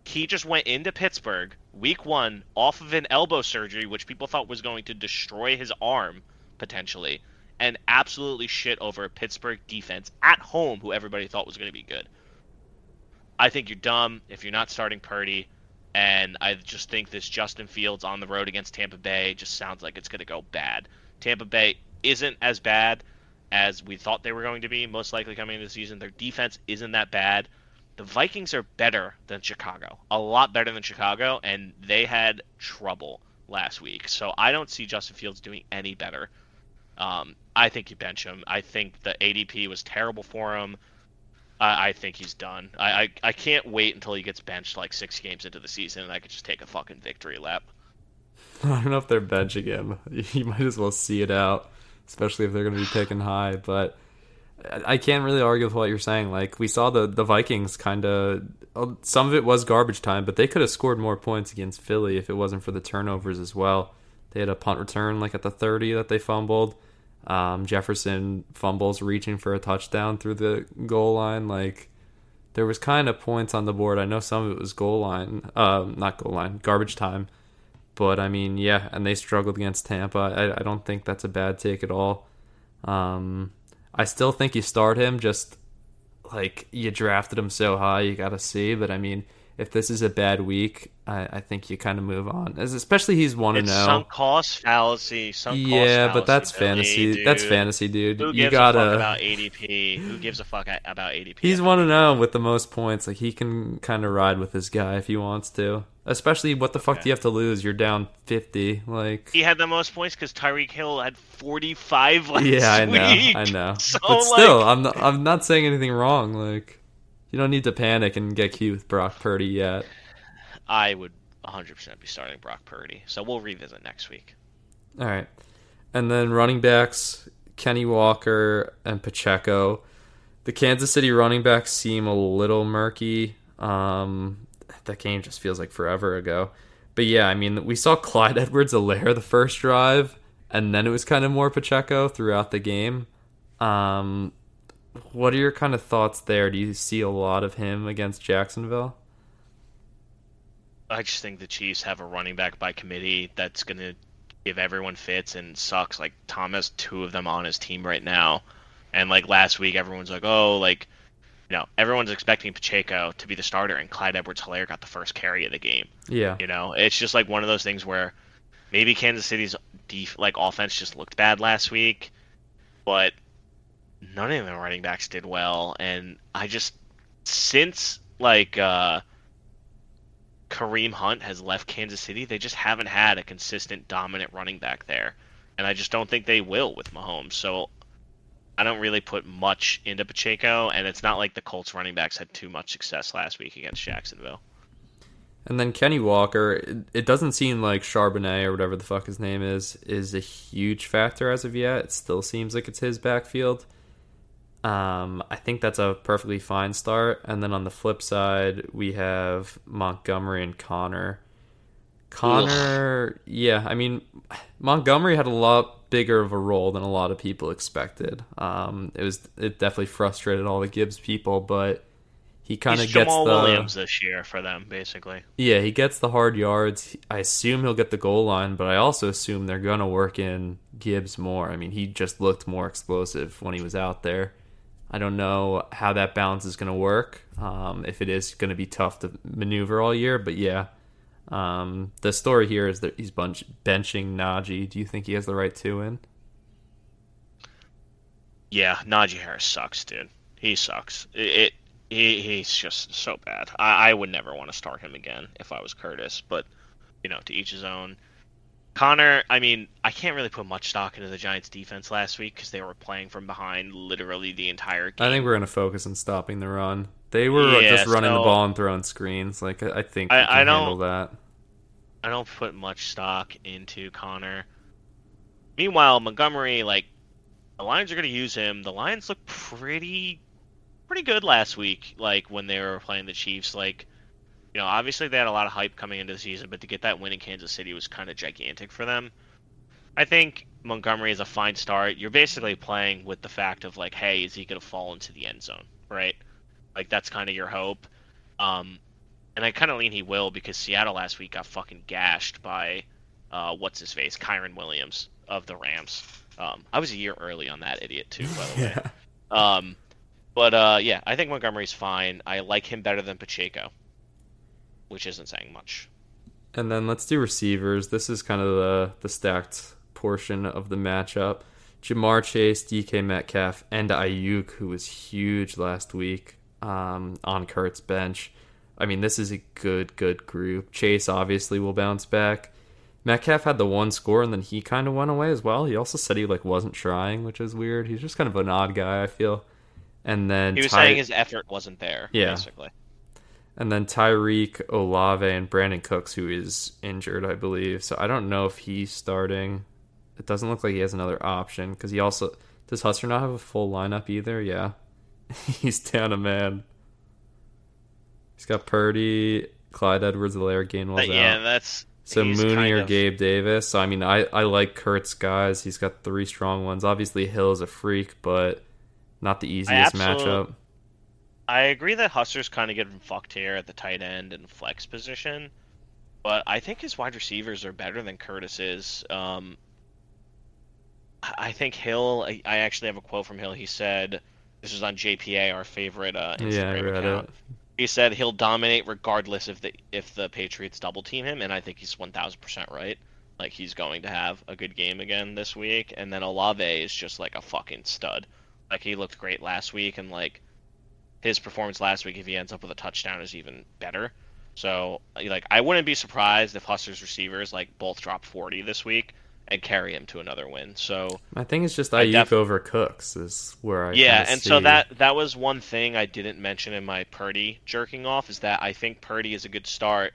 He just went into Pittsburgh week one off of an elbow surgery, which people thought was going to destroy his arm potentially, and absolutely shit over Pittsburgh defense at home, who everybody thought was going to be good. I think you're dumb if you're not starting Purdy, and I just think this Justin Fields on the road against Tampa Bay just sounds like it's going to go bad. Tampa Bay isn't as bad as we thought they were going to be, most likely coming into the season. Their defense isn't that bad. The Vikings are better than Chicago, a lot better than Chicago, and they had trouble last week. So I don't see Justin Fields doing any better. Um, I think you bench him. I think the ADP was terrible for him. I, I think he's done. I, I I can't wait until he gets benched like six games into the season, and I could just take a fucking victory lap. I don't know if they're benching him. You might as well see it out, especially if they're going to be picking high. But I can't really argue with what you're saying. Like we saw the the Vikings kind of some of it was garbage time, but they could have scored more points against Philly if it wasn't for the turnovers as well. They had a punt return like at the 30 that they fumbled. Um, Jefferson fumbles reaching for a touchdown through the goal line. Like there was kind of points on the board. I know some of it was goal line, um, not goal line, garbage time. But I mean, yeah, and they struggled against Tampa. I, I don't think that's a bad take at all. Um, I still think you start him. Just like you drafted him so high, you got to see. But I mean, if this is a bad week, I, I think you kind of move on. As especially he's one to oh. know. sunk cost fallacy. Sunk cost Yeah, fallacy, but that's fantasy. That's fantasy, dude. Who you gives gotta. a fuck about ADP? Who gives a fuck about ADP? He's one to oh know with the most points. Like he can kind of ride with this guy if he wants to. Especially, what the fuck Okay. do you have to lose? You're down fifty. Like, He had the most points because Tyreek Hill had 45 last yeah, I know, week. I know. So, but still, like- I'm not. I'm not saying anything wrong. Like, you don't need to panic and get cute with Brock Purdy yet. I would 100% be starting Brock Purdy. So we'll revisit next week. All right. And then running backs, Kenny Walker and Pacheco. The Kansas City running backs seem a little murky. Um, that game just feels like forever ago. But yeah, I mean, we saw Clyde Edwards-Helaire the first drive, and then it was kind of more Pacheco throughout the game. Um, what are your kind of thoughts there? Do you see a lot of him against Jacksonville? I just think the Chiefs have a running back by committee that's going to give everyone fits and sucks. Like, Tom has two of them on his team right now. And, like, last week, everyone's like, oh, like, you know, everyone's expecting Pacheco to be the starter, and Clyde Edwards-Helaire got the first carry of the game. Yeah. You know, it's just like one of those things where maybe Kansas City's def- like offense just looked bad last week, but none of the running backs did well, and I just since like uh, Kareem Hunt has left Kansas City, they just haven't had a consistent dominant running back there, and I just don't think they will with Mahomes. So. I don't really put much into Pacheco, and it's not like the Colts running backs had too much success last week against Jacksonville. And then Kenny Walker, it, it doesn't seem like Charbonnet or whatever the fuck his name is is a huge factor as of yet. It still seems like it's his backfield. Um, I think that's a perfectly fine start. And then on the flip side, we have Montgomery and Connor. Connor, yeah, I mean, Montgomery had a lot bigger of a role than a lot of people expected. Um, it was it definitely frustrated all the Gibbs people, but he kind of gets Jamaal the Williams this year for them, basically. yeah, he gets the hard yards. I assume he'll get the goal line, but I also assume they're going to work in Gibbs more. I mean, he just looked more explosive when he was out there. I don't know how that balance is going to work, um, if it is going to be tough to maneuver all year, but yeah. Um, the story here is that he's bunch- benching Najee. Do you think he has the right two in? Yeah, Najee Harris sucks, dude. He sucks. It, it he he's just so bad. I, I would never want to start him again if I was Curtis, but you know, to each his own. Connor, I mean, I can't really put much stock into the Giants' defense last week because they were playing from behind literally the entire game. I think we're going to focus on stopping the run. They were Yeah, just running the ball and throwing screens. Like I I think we I- can I don't- handle that. I don't put much stock into Connor. Meanwhile, Montgomery, like the Lions are going to use him. The Lions look pretty, pretty good last week. Like when they were playing the Chiefs, like you know, obviously they had a lot of hype coming into the season, but to get that win in Kansas City was kind of gigantic for them. I think Montgomery is a fine start. You're basically playing with the fact of like, hey, is he going to fall into the end zone, right? Like that's kind of your hope. Um, and I kind of lean he will because Seattle last week got fucking gashed by uh, what's his face, Kyren Williams of the Rams. Um, I was a year early on that idiot too, by the way. Um, but uh, yeah, I think Montgomery's fine. I like him better than Pacheco, which isn't saying much. And then let's do receivers. This is kind of the the stacked portion of the matchup. Ja'Marr Chase, DK Metcalf, and Aiyuk, who was huge last week um, on Kurt's bench. I mean, this is a good, good group. Chase obviously will bounce back. Metcalf had the one score, and then he kind of went away as well. He also said he like wasn't trying, which is weird. He's just kind of an odd guy, I feel. And then He was Ty- saying his effort wasn't there, Yeah. basically. And then Tyreek Olave and Brandin Cooks, who is injured, I believe. So I don't know if he's starting. It doesn't look like he has another option because he also does. Hustler not have a full lineup either. Yeah, he's down a man. He's got Purdy, Clyde Edwards-Helaire, Gainwell's But yeah, out. that's So Mooney or of- Gabe Davis. So I mean, I I like Kurt's guys. He's got three strong ones. Obviously, Hill is a freak, but not the easiest absolute- matchup. I agree that Hustler's kind of getting fucked here at the tight end and flex position, but I think his wide receivers are better than Curtis's. Um, I think Hill. I I actually have a quote from Hill. He said, This was on JPA, our favorite uh, Instagram Yeah, I read account. it. He said he'll dominate regardless if the if the Patriots double team him, and I think he's one thousand percent right. Like he's going to have a good game again this week, and then Olave is just like a fucking stud. Like he looked great last week, and like his performance last week, if he ends up with a touchdown, is even better. So like I wouldn't be surprised if Hustler's receivers like both drop forty this week and carry him to another win. So I think it's just Aiyuk def- over Cooks is where I yeah, and so that that was one thing I didn't mention in my Purdy jerking off is that I think Purdy is a good start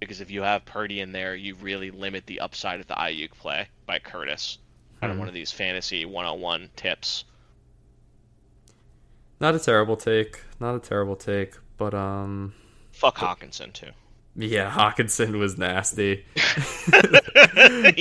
because if you have Purdy in there, you really limit the upside of the Aiyuk play by Curtis. Kind of Hmm. one of these fantasy one-on-one tips. not a terrible take, not a terrible take, but um, Fuck Hockenson too. yeah, Hockenson was nasty. he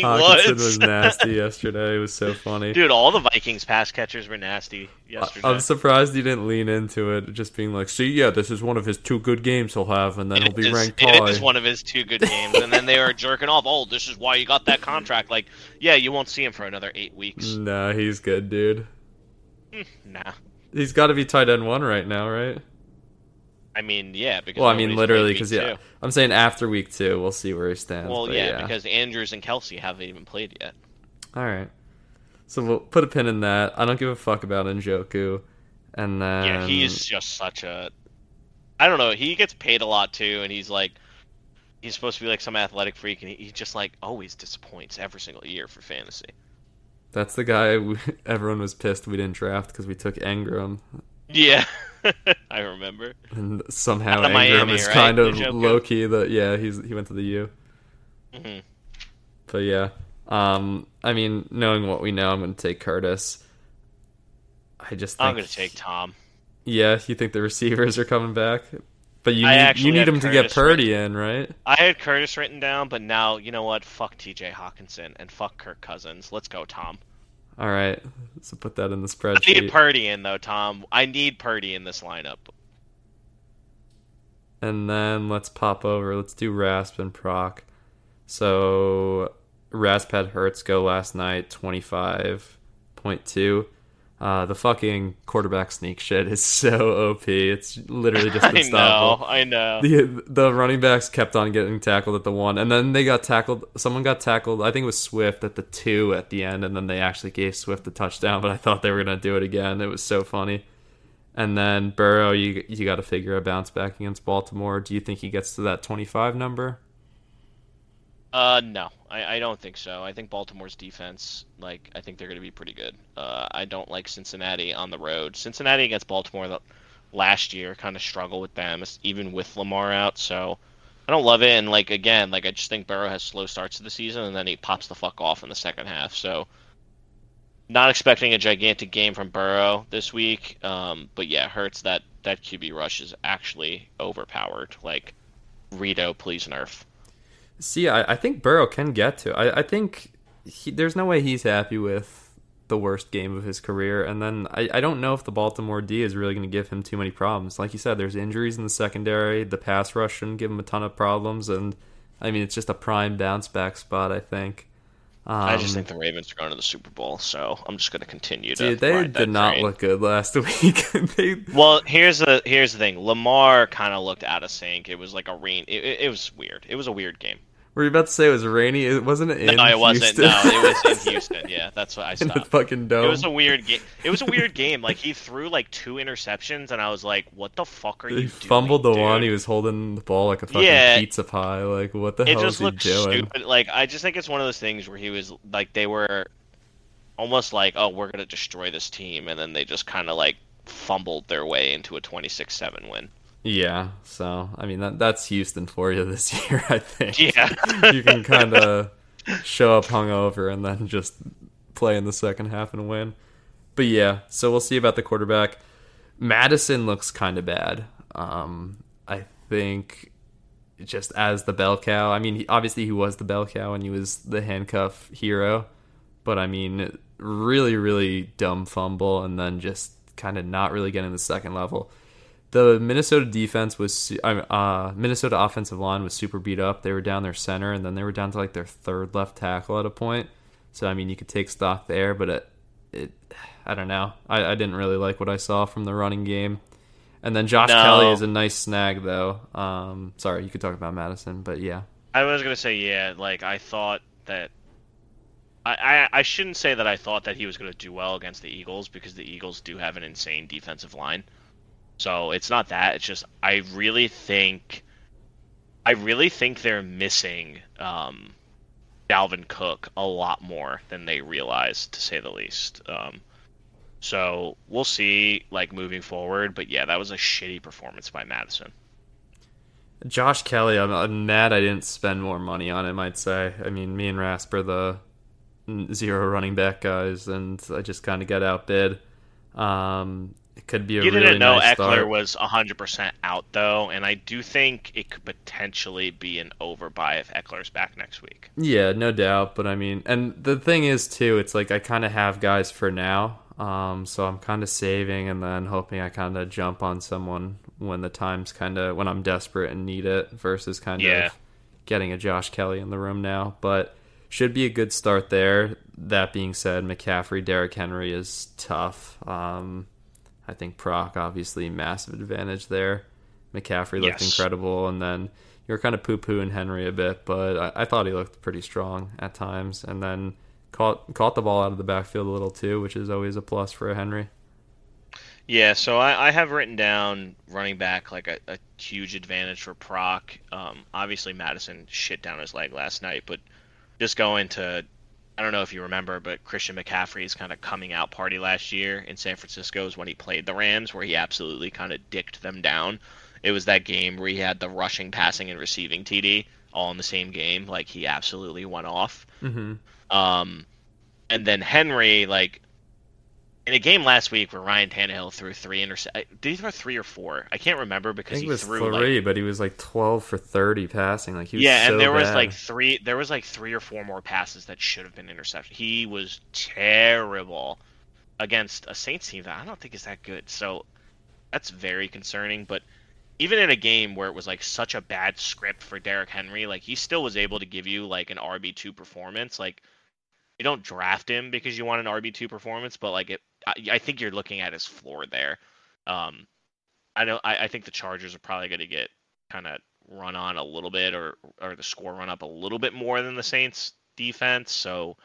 Hockenson was. was nasty yesterday. It was so funny. Dude, all the Vikings pass catchers were nasty I- yesterday. I'm surprised he didn't lean into it, just being like, "See, yeah, this is one of his two good games he'll have, and then he'll be It is- ranked It high." is one of his two good games, and then they are jerking off. Oh, this is why you got that contract. Like, yeah, you won't see him for another eight weeks. Nah, he's good, dude. Nah, He's got to be tight end one right now, right? I mean, yeah, because Well, I mean, literally, because yeah, two. I'm saying after week two, we'll see where he stands. Well, but yeah, because Andrews and Kelsey haven't even played yet. all right. So we'll put a pin in that. I don't give a fuck about Njoku, and then yeah, he's just such a. I don't know. He gets paid a lot too, and he's like, he's supposed to be like some athletic freak, and he, he just like always disappoints every single year for fantasy. That's the guy. We, everyone was pissed we didn't draft because we took Engram, Yeah, I remember. and somehow Engram Miami, is right? kind of low key. That yeah, he's he went to the U. hmm But yeah, um, I mean, knowing what we know, I'm going to take Curtis. I just think, I'm gonna take Tom. Yeah, you think the receivers are coming back, but you need, you need him to get Curtis Purdy in, right? I had Curtis written down, but now you know what? Fuck T.J. Hockenson and fuck Kirk Cousins. Let's go, Tom. All right, so put that in the spreadsheet. I need. Purdy in though, Tom. I need Purdy in this lineup. and then let's pop over. Let's do Rasp and Proc. So Rasp had Hurts go last night, twenty five point two. Uh, the fucking quarterback sneak shit is so OP. It's literally just unstoppable. I know, I know. the the running backs kept on getting tackled at the one, and then they got tackled. Someone got tackled. I think it was Swift at the two at the end, and then they actually gave Swift the touchdown. But I thought they were gonna do it again. It was so funny. And then Burrow, you you got to figure a bounce back against Baltimore. Do you think he gets to that twenty five number? Uh, no, I, I don't think so. I think Baltimore's defense, like, I think they're going to be pretty good. Uh, I don't like Cincinnati on the road. Cincinnati against Baltimore the, last year kind of struggled with them, even with Lamar out. So I don't love it. And like again, like I just think Burrow has slow starts to the season, and then he pops the fuck off in the second half. So not expecting a gigantic game from Burrow this week. Um, but yeah, hurts that that QB rush is actually overpowered. Like Rito, please nerf. See, I, I think Burrow can get to. I, I think he, there's no way he's happy with the worst game of his career. And then I, I don't know if the Baltimore D is really going to give him too many problems. Like you said, there's injuries in the secondary. The pass rush shouldn't give him a ton of problems. And I mean, it's just a prime bounce back spot. I think. Um, I just think the Ravens are going to the Super Bowl, so I'm just going to continue to. dude, they did not train. look good last week. they, Well, here's the here's the thing. Lamar kind of looked out of sync. It was like a rain. It, it, it was weird. It was a weird game. Were you about to say it was rainy? It wasn't it in no, it wasn't. Houston? No, it was in Houston. Yeah, that's what I in the fucking dome. It was a weird game. It was a weird game. Like he threw like two interceptions, and I was like, "What the fuck are you doing? He doing?" fumbled the dude? one. He was holding the ball like a fucking Yeah. pizza pie. Like, what the it hell just is he doing? stupid. Like I just think it's one of those things where he was like they were almost like, oh, we're gonna destroy this team, and then they just kind of like fumbled their way into a 26-7 win. Yeah. So, I mean, that that's Houston for you this year. I think. Yeah. you can kind of show up hungover and then just play in the second half and win. But yeah, so we'll see about the quarterback. Mattison looks kind of bad. Um, I think just as the bell cow. I mean, he, obviously he was the bell cow and he was the handcuff hero, but I mean, really, really dumb fumble and then just kind of not really getting the second level. The Minnesota defense was, su- I mean, uh, Minnesota offensive line was super beat up. They were down their center and then they were down to like their third left tackle at a point. So I mean, you could take stock there, but it, it, I don't know. I, I didn't really like what I saw from the running game. And then Josh No. Kelly is a nice snag, though. Um, sorry, you could talk about Mattison, but yeah. I was gonna say yeah. Like I thought that. I, I, I shouldn't say that I thought that he was going to do well against the Eagles because the Eagles do have an insane defensive line. So it's not that. It's just I really think, I really think they're missing um, Dalvin Cook a lot more than they realize, to say the least. Um, so we'll see, like moving forward. But yeah, that was a shitty performance by Mattison. Josh Kelley, I'm, I'm mad I didn't spend more money on him, I'd say. I mean, me and Rasper, the zero running back guys, and I just kind of got outbid. Um, it could be a You really didn't know nice Ekeler start. was 100% out, though, and I do think it could potentially be an overbuy if Ekeler's back next week. Yeah, no doubt. But I mean, and the thing is too, it's like I kind of have guys for now, um, so I'm kind of saving and then hoping I kind of jump on someone when the time's kind of when I'm desperate and need it, versus kind Yeah. of getting a Josh Kelley in the room now. But should be a good start there. That being said, McCaffrey, Derrick Henry is tough. Um, I think Proc obviously massive advantage there. McCaffrey looked Yes. incredible, and then you were kind of poo pooing Henry a bit, but I, I thought he looked pretty strong at times, and then caught caught the ball out of the backfield a little too, which is always a plus for a Henry. Yeah, so I, I have written down running back like a, a huge advantage for Proc. Um, obviously, Mattison shit down his leg last night, but just going to, I don't know if you remember, but Christian McCaffrey's kind of coming out party last year in San Francisco is when he played the Rams, where he absolutely kind of dicked them down. It was that game where he had the rushing, passing, and receiving TD all in the same game. Like he absolutely went off. Mm-hmm. Um, and then Henry, like in a game last week where Ryan Tannehill threw three interceptions. Did he throw three or four? I can't remember because he was threw three, like but he was like twelve for thirty passing. Like he was yeah, so and there was like three. There was like three or four more passes that should have been intercepted. He was terrible against a Saints team that I don't think is that good. So that's very concerning. But even in a game where it was like such a bad script for Derrick Henry, like he still was able to give you like an RB two performance. Like you don't draft him because you want an RB two performance, but like it, I, think you're looking at his floor there. Um, I know I, I think the Chargers are probably going to get kind of run on a little bit, or or the score run up a little bit more than the Saints defense. So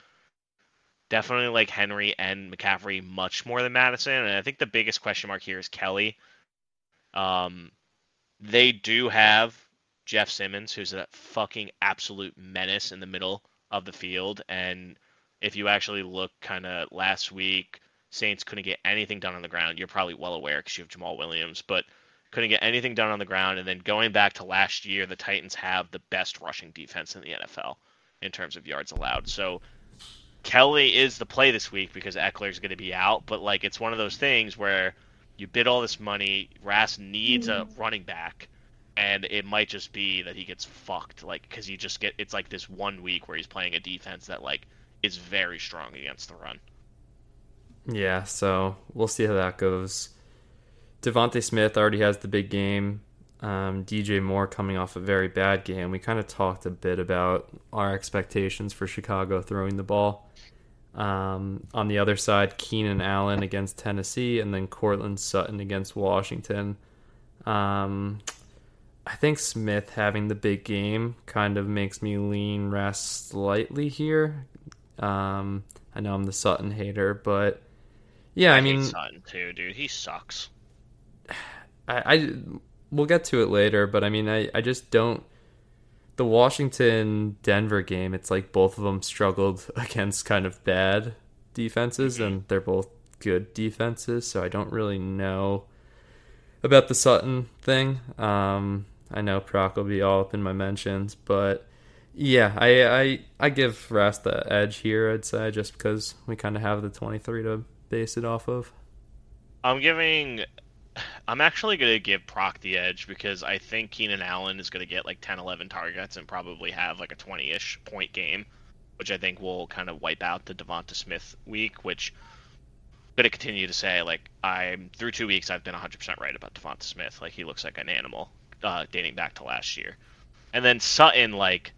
definitely like Henry and McCaffrey much more than Mattison, and I think the biggest question mark here is Kelley. Um, they do have Jeff Simmons, who's a fucking absolute menace in the middle of the field, and if you actually look kind of last week, Saints couldn't get anything done on the ground. You're probably well aware because you have Jamaal Williams, but couldn't get anything done on the ground. And then going back to last year, the Titans have the best rushing defense in the NFL in terms of yards allowed. So Kelley is the play this week because Ekeler's going to be out. But like, it's one of those things where you bid all this money. Rass needs a mm-hmm. running back, and it might just be that he gets fucked. Like, because you just get it's like this one week where he's playing a defense that like is very strong against the run. Yeah, so we'll see how that goes. DeVonta Smith already has the big game. Um, DJ Moore coming off a very bad game. We kind of talked a bit about our expectations for Chicago throwing the ball. Um, on the other side, Keenan Allen against Tennessee, and then Courtland Sutton against Washington. Um, I think Smith having the big game kind of makes me lean Rest slightly here. Um, I know I'm the Sutton hater, but yeah, I, hate mean, Sutton too, dude. He sucks. I, I we'll get to it later, but I mean, I, I just don't. The Washington Denver game, it's like both of them struggled against kind of bad defenses, and they're both good defenses, so I don't really know about the Sutton thing. Um, I know Proc will be all up in my mentions, but yeah, I I, I give Rast the edge here, I'd say, just because we kind of have the 23 to base it off of. I'm giving. I'm actually going to give Proc the edge because I think Keenan Allen is going to get like 10, 11 targets and probably have like a 20 ish point game, which I think will kind of wipe out the DeVonta Smith week, which I'm going to continue to say, like, I'm through two weeks, I've been 100% right about DeVonta Smith. Like, he looks like an animal uh, dating back to last year. And then Sutton, like,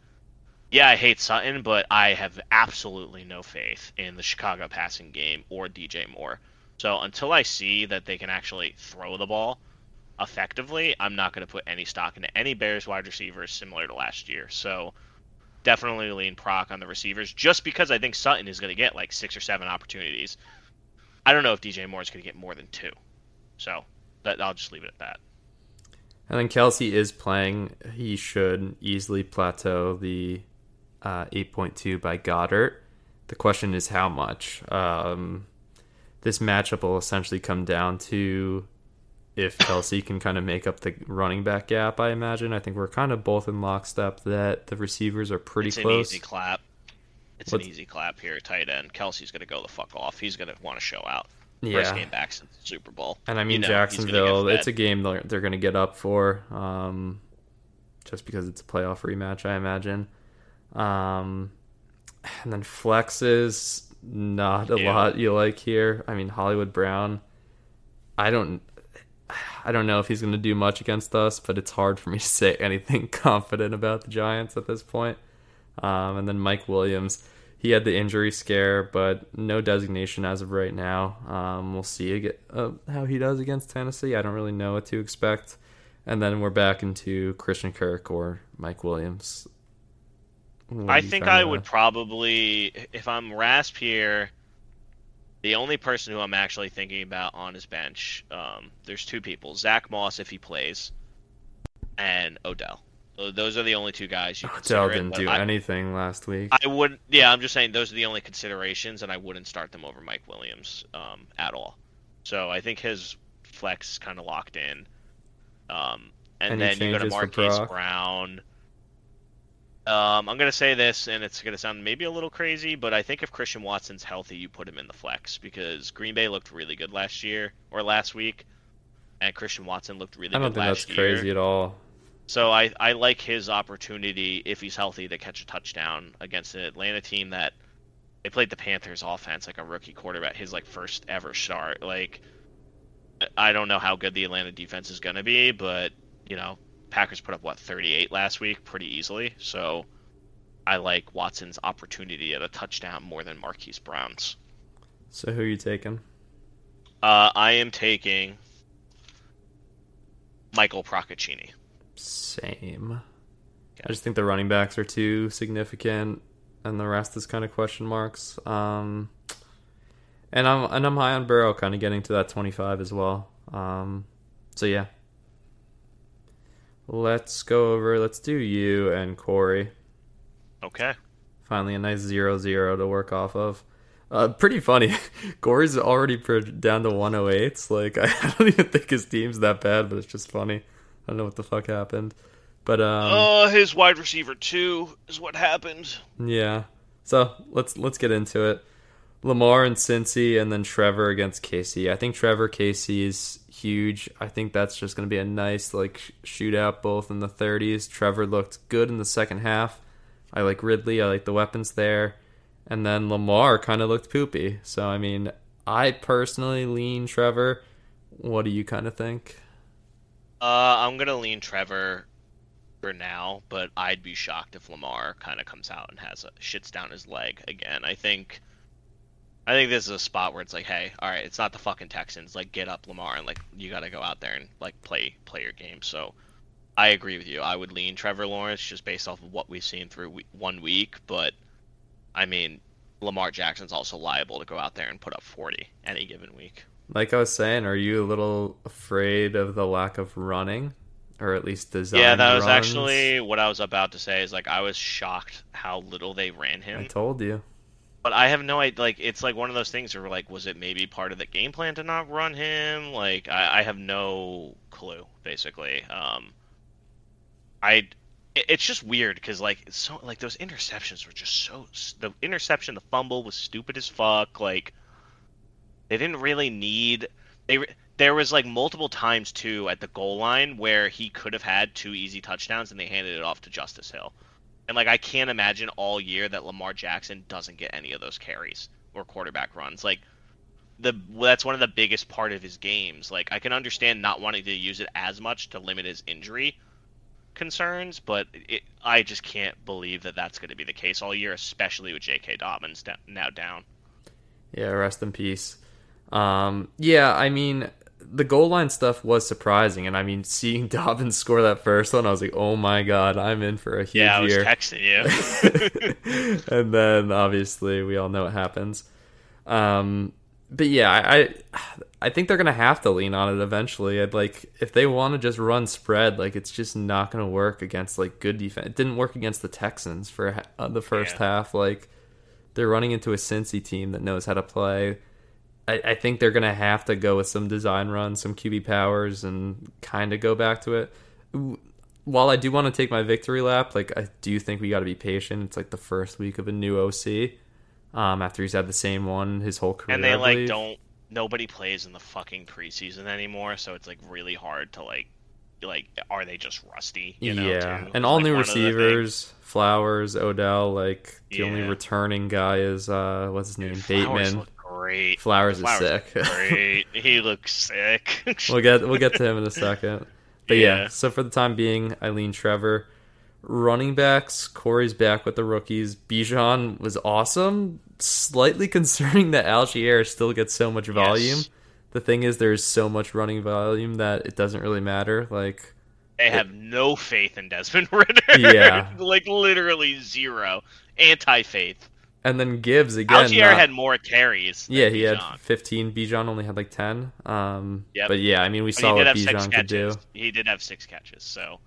yeah, I hate Sutton, but I have absolutely no faith in the Chicago passing game or DJ Moore. So until I see that they can actually throw the ball effectively, I'm not going to put any stock into any Bears wide receivers similar to last year. So definitely lean Proc on the receivers just because I think Sutton is going to get like six or seven opportunities. I don't know if DJ Moore is going to get more than two. So that, I'll just leave it at that. And then Kelsey is playing. He should easily plateau the uh, 8.2 by Goedert. The question is how much. Um, this matchup will essentially come down to if Kelsey can kind of make up the running back gap. I imagine. I think we're kind of both in lockstep that the receivers are pretty it's close. It's an easy clap. It's What's... an easy clap here, tight end. Kelsey's going to go the fuck off. He's going to want to show out. Yeah. First game back since the Super Bowl. And I mean, you know, Jacksonville, it's a game they're, they're going to get up for, um, just because it's a playoff rematch, I imagine. Um, and then flexes, not a yeah. lot you like here. I mean, Hollywood Brown, I don't. I don't know if he's going to do much against us, but it's hard for me to say anything confident about the Giants at this point. Um, and then Mike Williams, he had the injury scare, but no designation as of right now. Um, we'll see uh, how he does against Tennessee. I don't really know what to expect. And then we're back into Christian Kirk or Mike Williams. I think I would probably, if I'm Rasp here, the only person who I'm actually thinking about on his bench, um, there's two people: Zack Moss if he plays, and Odell. Those are the only two guys you Odell didn't do I, anything last week. I would, yeah. I'm just saying those are the only considerations, and I wouldn't start them over Mike Williams um, at all. So I think his flex is kind of locked in. Um, and Any then you go to Marquise Brown. Um, I'm gonna say this, and it's gonna sound maybe a little crazy, but I think if Christian Watson's healthy, you put him in the flex because Green Bay looked really good last year or last week, and Christian Watson looked really. I don't think that's crazy at all. So I, I like his opportunity if he's healthy to catch a touchdown against an Atlanta team that they played the Panthers offense like a rookie quarterback, his like first ever start. Like I don't know how good the Atlanta defense is gonna be, but you know Packers put up what 38 last week pretty easily. So I like Watson's opportunity at a touchdown more than Marquise Brown's. So who are you taking? Uh, I am taking Michael Procaccini. Same. I just think the running backs are too significant, and the rest is kind of question marks. Um, and I'm and I'm high on Burrow, kind of getting to that 25 as well. Um, so yeah, Let's go over. Let's do you and Corey. Okay. Finally, a nice zero zero to work off of. Uh, pretty funny. Corey's already down to 108s. Like I don't even think his team's that bad, but it's just funny. I don't know what the fuck happened. But um, uh, his wide receiver two is what happened. Yeah. So let's let's get into it. Lamar and Cincy, and then Trevor against Casey. I think Trevor Casey is huge. I think that's just going to be a nice like shootout, both in the 30s. Trevor looked good in the second half. I like Ridley. I like the weapons there, and then Lamar kind of looked poopy. So I mean, I personally lean Trevor. What do you kind of think? Uh, I'm gonna lean Trevor for now, but I'd be shocked if Lamar kind of comes out and has a shits down his leg again. I think I think this is a spot where it's like, hey, all right, it's not the fucking Texans. Like, get up, Lamar, and like you got to go out there and like play play your game. So, I agree with you. I would lean Trevor Lawrence just based off of what we've seen through one week. But I mean, Lamar Jackson's also liable to go out there and put up 40 any given week. Like I was saying, are you a little afraid of the lack of running, or at least design? Yeah, that was runs? actually what I was about to say. Is like I was shocked how little they ran him. I told you. But I have no idea. Like, it's like one of those things where, like, was it maybe part of the game plan to not run him? Like, I, I have no clue, basically. Um, I, it's just weird because, like, so like those interceptions were just so. The interception, the fumble was stupid as fuck. Like, they didn't really need. They there was like multiple times too at the goal line where he could have had two easy touchdowns and they handed it off to Justice Hill. And like I can't imagine all year that Lamar Jackson doesn't get any of those carries or quarterback runs. Like the that's one of the biggest part of his games. Like I can understand not wanting to use it as much to limit his injury concerns, but it, I just can't believe that that's going to be the case all year, especially with J.K. Dobbins now down. Yeah, rest in peace. Um, yeah, I mean, the goal line stuff was surprising, and I mean, seeing Dobbins score that first one, I was like, "Oh my god, I'm in for a huge year." Yeah, I was year." texting you. and then obviously we all know what happens. Um, but yeah, I, I think they're gonna have to lean on it eventually. I'd like if they want to just run spread, like it's just not gonna work against like good defense. It didn't work against the Texans for uh, the first Yeah. half. Like they're running into a Cincy team that knows how to play. I, I think they're gonna have to go with some design runs, some QB powers, and kind of go back to it. While I do want to take my victory lap, like I do think we got to be patient. It's like the first week of a new OC. Um, after he's had the same one his whole career, and they like don't. Nobody plays in the fucking preseason anymore, so it's like really hard to like, like, are they just rusty? You know, yeah, too? and all like, new one of the things. receivers, Flowers, Odell. Like the only returning guy is uh, what's his name, Flowers Bateman. Great. Flowers is sick. great. he looks sick. we'll get we'll get to him in a second. But yeah. Yeah. so for the time being, Eileen Trevor. Running backs, Corey's back with the rookies. Bijan was awesome. Slightly concerning that Allgeier still gets so much volume. Yes. The thing is, there's so much running volume that it doesn't really matter. Like, They have no faith in Desmond Ridder. Yeah. like literally zero. Anti faith. And then Gibbs again. Allgeier not- had more carries. yeah, he had 15. Bijan only had like 10. Um, Yep. but yeah, I mean, we saw what Bijan could do. He did have six catches. So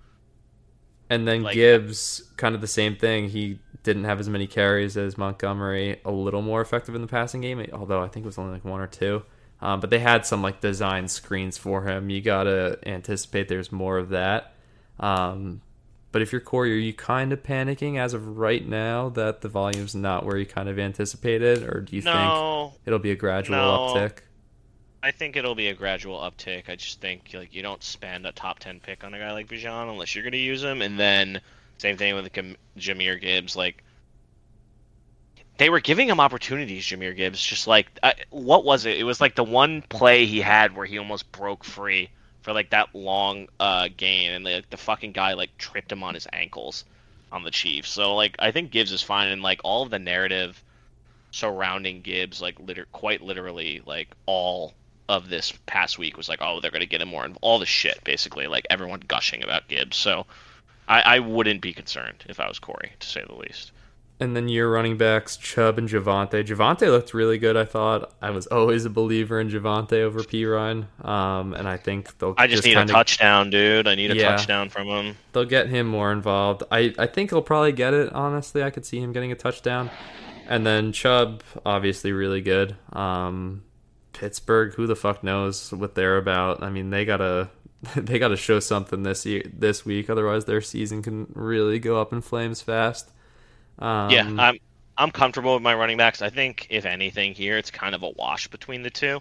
And then Like- Gibbs, kind of the same thing. He didn't have as many carries as Montgomery. A little more effective in the passing game, although I think it was only like one or two. Um, but they had some like design screens for him. You gotta anticipate there's more of that. Um, but if you're Corey, are you kind of panicking as of right now that the volume's not where you kind of anticipated, or do you think it'll be a gradual No. uptick? I think it'll be a gradual uptick. I just think like you don't spend a top ten pick on a guy like Bijan unless you're going to use him, and then same thing with Jam- Jahmyr Gibbs. Like they were giving him opportunities, Jahmyr Gibbs. Just like I, what was it? It was like the one play he had where he almost broke free for like that long uh, gain, and like the fucking guy like tripped him on his ankles on the Chiefs. So like I think Gibbs is fine, and like all of the narrative surrounding Gibbs, like liter- quite literally, like all of this past week was like, oh, they're gonna get him more, and all the shit, basically, like everyone gushing about Gibbs. So I, I wouldn't be concerned if I was Corey, to say the least. And then your running backs, Chubb and Javonte. Javonte looked really good. I thought I was always a believer in Javonte over Perine. Um, and I think they'll I just, need kinda, a touchdown, dude. I need a Yeah. touchdown from him. They'll get him more involved. I I think he'll probably get it. Honestly, I could see him getting a touchdown. And then Chubb, obviously, really good. Um, Pittsburgh, who the fuck knows what they're about? I mean, they gotta they gotta show something this year, this week. Otherwise, their season can really go up in flames fast. Um, yeah, I'm I'm comfortable with my running backs. I think if anything here, it's kind of a wash between the two.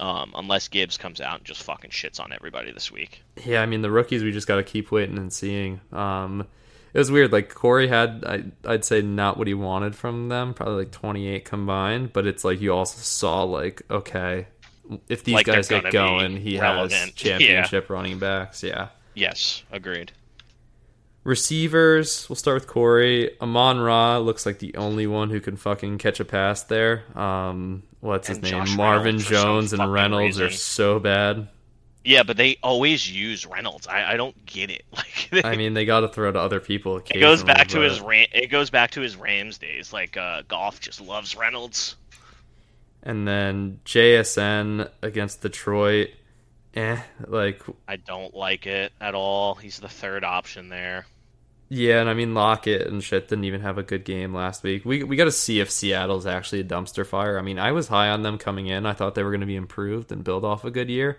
Um, unless Gibbs comes out and just fucking shits on everybody this week. Yeah, I mean the rookies we just got to keep waiting and seeing. Um, it was weird. Like Corey had, I, I'd say not what he wanted from them. Probably like 28 combined, but it's like you also saw like okay, if these Like, guys get going, he has relevant. championship running backs. Yeah. Yes, agreed. Receivers, we'll start with Corey. Amon Ra looks like the only one who can fucking catch a pass there. Um, what's his And name? Josh Marvin Reynolds Jones and Reynolds are so bad. Yeah, but they always use Reynolds. I, I don't get it. Like I mean, they got to throw to other people. it goes back to his Ram- it goes back to his Rams days. Like uh, Goff just loves Reynolds. And then JSN against Detroit. Eh, like I don't like it at all. He's the third option there. Yeah, and I mean Lockett and shit didn't even have a good game last week. We we got to see if Seattle's actually a dumpster fire. I mean, I was high on them coming in. I thought they were going to be improved and build off a good year.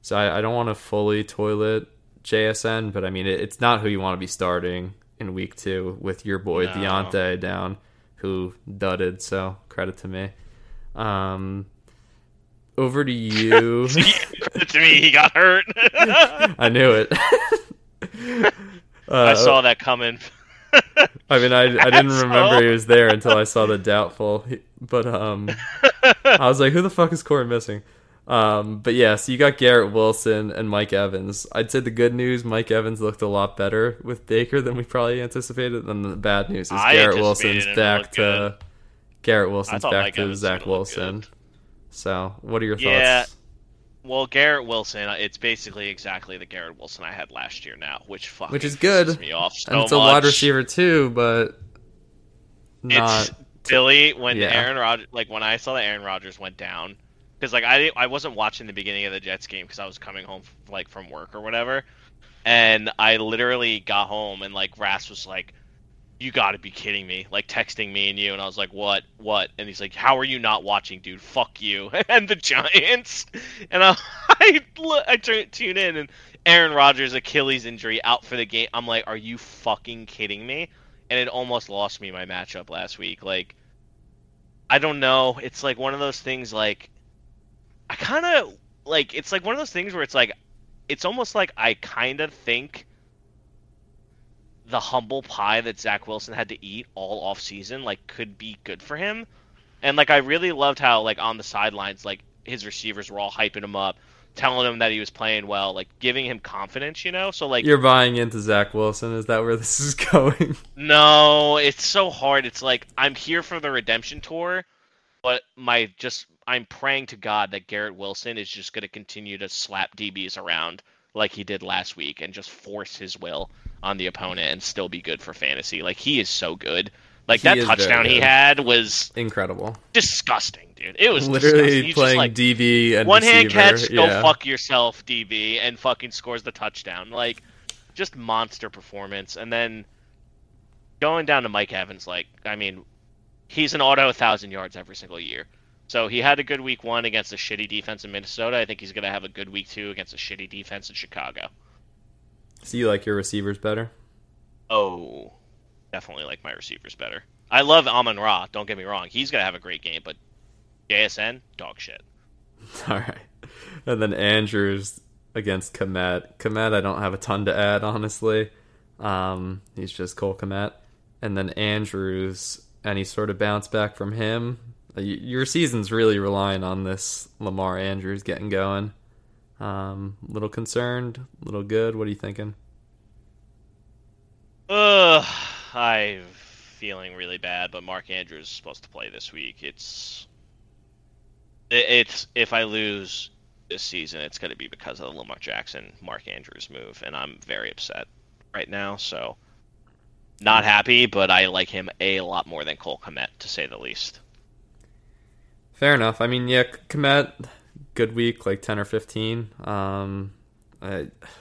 So I, I don't want to fully toilet JSN, but I mean it, it's not who you want to be starting in week two with your boy No. Diontae down, who dudded. So credit to me. Um, over to you. To me, he got hurt. I knew it. Uh, I saw that coming. I mean, I, I didn't remember he was there until I saw the doubtful. But um, I was like, who the fuck is Corey missing? Um, but yeah, so you got Garrett Wilson and Mike Evans. I'd say the good news, Mike Evans looked a lot better with Baker than we probably anticipated. And the bad news is I Garrett Wilson's back to good. Garrett Wilson's back Mike to Evans Zach was gonna look Wilson. So, what are your thoughts? Well, Garrett Wilson, uh, it's basically exactly the Garrett Wilson I had last year now, which fucking Which is good. me off so and it's a much. wide receiver too, but not. It's Billy when yeah. Aaron Rodgers, like when I saw that Aaron Rodgers went down, because like I I wasn't watching the beginning of the Jets game because I was coming home like from work or whatever, and I literally got home and like Ras was like, "You got to be kidding me!" Like texting me and you, and I was like, "What? What?" And he's like, "How are you not watching, dude? Fuck you!" and the Giants, and I tune in and Aaron Rodgers Achilles injury out for the game. I'm like, "Are you fucking kidding me?" and it almost lost me my matchup last week. Like, I don't know. It's like one of those things. Like, I kind of like. It's like one of those things where it's like, it's almost like I kind of think the humble pie that Zach Wilson had to eat all off season like could be good for him. And like I really loved how like on the sidelines like his receivers were all hyping him up, telling him that he was playing well, like giving him confidence, you know? So like You're buying into Zach Wilson. Is that where this is going? No, it's so hard. It's like I'm here for the redemption tour, but my just I'm praying to God that Garrett Wilson is just going to continue to slap DBs around like he did last week and just force his will on the opponent and still be good for fantasy. Like he is so good. Like He that touchdown he had was Incredible. disgusting, dude. It was. Literally playing like, DB and one hand catch, go fuck yourself, DB, and fucking scores the touchdown. Like, just monster performance. And then going down to Mike Evans, like, I mean, he's an auto a thousand yards every single year. So he had a good week one against a shitty defense in Minnesota. I think he's going to have a good week two against a shitty defense in Chicago. So you like your receivers better? Oh, definitely like my receivers better. I love Amon Ra. Don't get me wrong; he's gonna have a great game, but JSN dog shit. All right. And then Andrews against Kmet. Kmet, I don't have a ton to add, honestly. Um, he's just Cole Kmet. And then Andrews, any sort of bounce back from him. Uh, Your season's really relying on this Lamar Andrews getting going. Um, little concerned, little good. What are you thinking? Ugh, I'm feeling really bad, but Mark Andrews is supposed to play this week. It's it's if I lose this season, it's going to be because of the Lamar Jackson Mark Andrews move, and I'm very upset right now. So not happy, but I like him a lot more than Cole Kmet, to say the least. Fair enough. I mean, yeah, Kmet, good week, like 10 or 15. Um,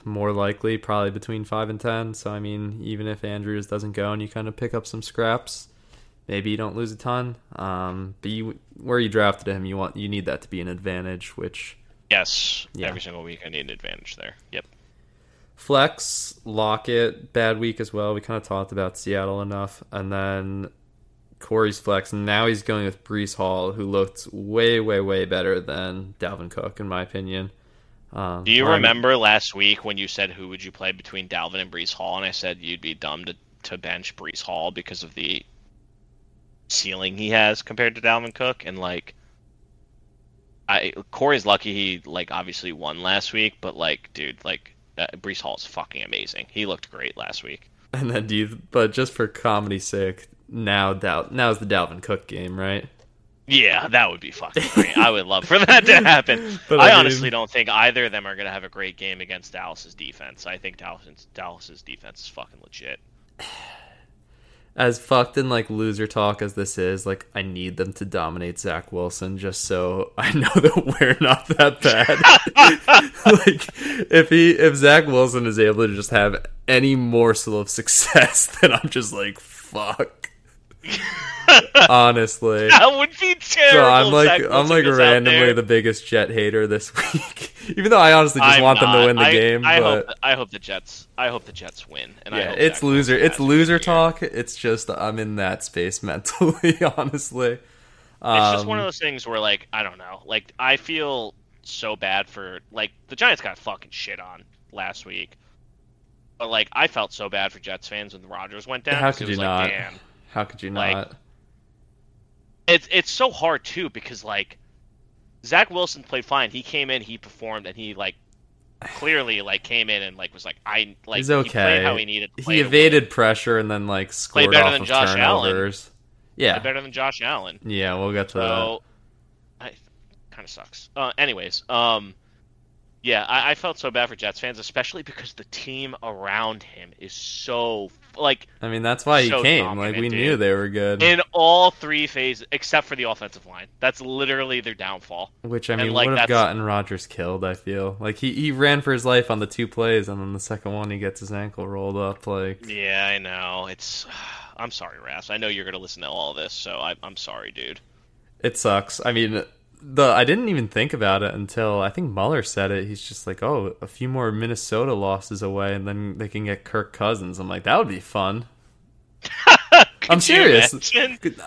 more likely, probably between 5 and 10. So, I mean, even if Andrews doesn't go and you kind of pick up some scraps, maybe you don't lose a ton. Um, but you, where you drafted him, you want you need that to be an advantage, which Yes, Yeah. every single week I need an advantage there. Yep. Flex, Lockett, bad week as well. We kind of talked about Seattle enough. And then Corey's flex. Now he's going with Breece Hall, who looked way, way, way better than Dalvin Cook, in my opinion. Um, Do you Ryan- remember last week when you said who would you play between Dalvin and Breece Hall, and I said you'd be dumb to, to bench Breece Hall because of the ceiling he has compared to Dalvin Cook, and like, I Corey's lucky he like obviously won last week, but like, dude, like uh, Breece Hall is fucking amazing. He looked great last week. And then do you, but just for comedy's sake, now Dal, now's the Dalvin Cook game, right? Yeah, that would be fucking great. I would love for that to happen. But I, I mean- honestly don't think either of them are going to have a great game against Dallas's defense. I think Dallas's Dallas's defense is fucking legit. As fucked and like loser talk as this is, like I need them to dominate Zach Wilson just so I know that we're not that bad. like if he if Zach Wilson is able to just have any morsel of success, then I'm just like fuck. Honestly. That would be terrible. So I'm like I'm like randomly the biggest Jet hater this week. Even though I honestly just I'm want them to win the I, game, I but hope I hope the Jets I hope the Jets win. And I yeah, hope it's loser. It's loser talk. It's just I'm in that space mentally, honestly. It's just one of Um, those things where like I don't know. Like I feel so bad for like the Giants got fucking shit on last week. But like I felt so bad for Jets fans when the Rodgers went down. How could you was not? like, Damn. How could you like, not? It's it's so hard too because like Zach Wilson played fine. He came in, he performed, and he like clearly like came in and like was like I like He's he okay. played how he needed. To play he evaded pressure and then like scored better off than of Josh Allen. turnovers. win. Yeah, better than Josh Allen. yeah, we'll get to that. I kind of sucks. Uh, anyways, um, yeah, I, I felt so bad for Jets fans, especially because the team around him is so like I mean, that's why he so came. Like we dude. knew they were good. in all three phases except for the offensive line. That's literally their downfall. Which I and, mean like, would have that's- gotten Rodgers killed. I feel like he he ran for his life on the two plays, and then the second one he gets his ankle rolled up. Like Yeah, I know. It's. I'm sorry, Ras. I know you're gonna listen to all this, so I, I'm sorry, dude. it sucks. I mean, the I didn't even think about it until I think Mueller said it. He's just like, oh, a few more Minnesota losses away, and then they can get Kirk Cousins. I'm like, that would be fun. I'm serious.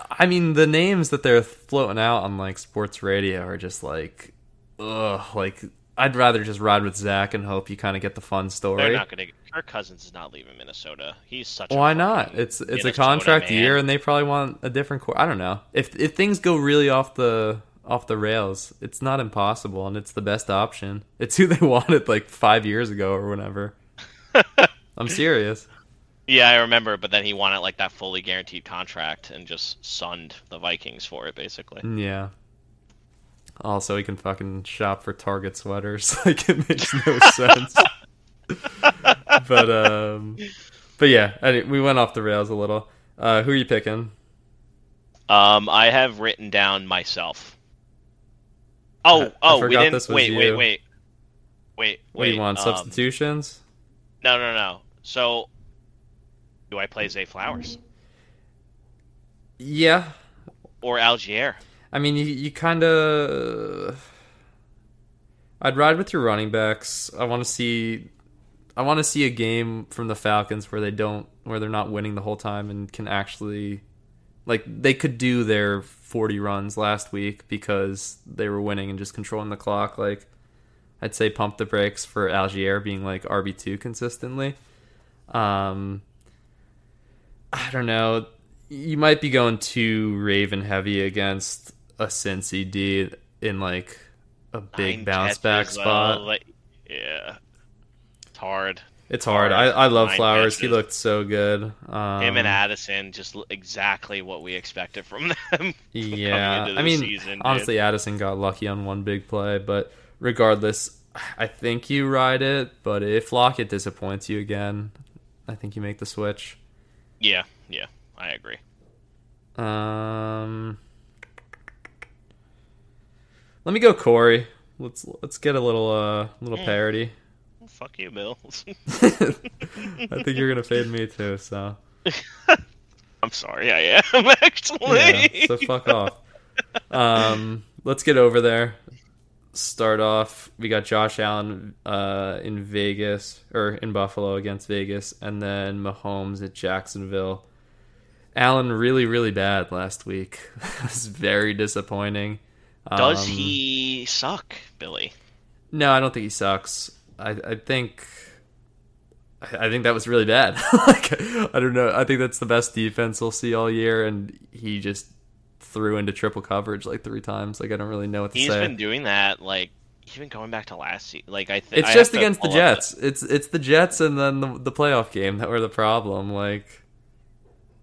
I mean, the names that they're floating out on like sports radio are just like, ugh. Like, I'd rather just ride with Zach and hope you kind of get the fun story. They're not gonna. Kirk Cousins is not leaving Minnesota. He's such. a Why not? It's it's a contract man. year, and they probably want a different. Core. I don't know if if things go really off the off the rails. It's not impossible, and it's the best option. It's who they wanted like five years ago or whenever. I'm serious. Yeah, I remember, but then he wanted like that fully guaranteed contract and just sunned the Vikings for it, basically. Yeah. Also, he can fucking shop for Target sweaters. like it makes no sense. but um, but yeah, I, we went off the rails a little. Uh, who are you picking? Um, I have written down myself. Oh, I- I oh, we didn't. wait, you. wait, wait, wait, What do you want? um, Substitutions? No, no, no. So, do I play Zay Flowers Yeah, or Allgeier? I mean, you, you kind of. I'd ride with your running backs. I want to see. I want to see a game from the Falcons where they don't, where they're not winning the whole time and can actually, like, they could do their forty runs last week because they were winning and just controlling the clock. Like, I'd say pump the brakes for Allgeier being like RB two consistently. Um, I don't know. You might be going too Raven heavy against a Cincy D in like a big Nine bounce back spot. like- yeah, it's hard. It's hard. I, I love Flowers. He looked so good. Um, Him and Addison, just exactly what we expected from them. Yeah, I mean, season, dude. honestly, Addison got lucky on one big play, but regardless, I think you ride it. But if Lockett disappoints you again, I think you make the switch. yeah, yeah, I agree. Um, let me go Corey. Let's let's get a little uh little Hmm. parody. Fuck you, Bill. I think you're gonna fade me too. So I'm sorry, I am actually. yeah, so fuck off. Um, let's get over there. Start off. We got Josh Allen uh, in Vegas or in Buffalo against Vegas, and then Mahomes at Jacksonville. Allen really, really bad last week. it was very disappointing. Does Um, he suck, Billy? No, I don't think he sucks. I, I think I I think that was really bad. like I don't know. I think that's the best defense we'll see all year, and he just threw into triple coverage like three times. Like I don't really know what to He's say. He's been doing that like even going back to last season. Like I think it's just against the Jets. It's it's the Jets and then the, the playoff game that were the problem. Like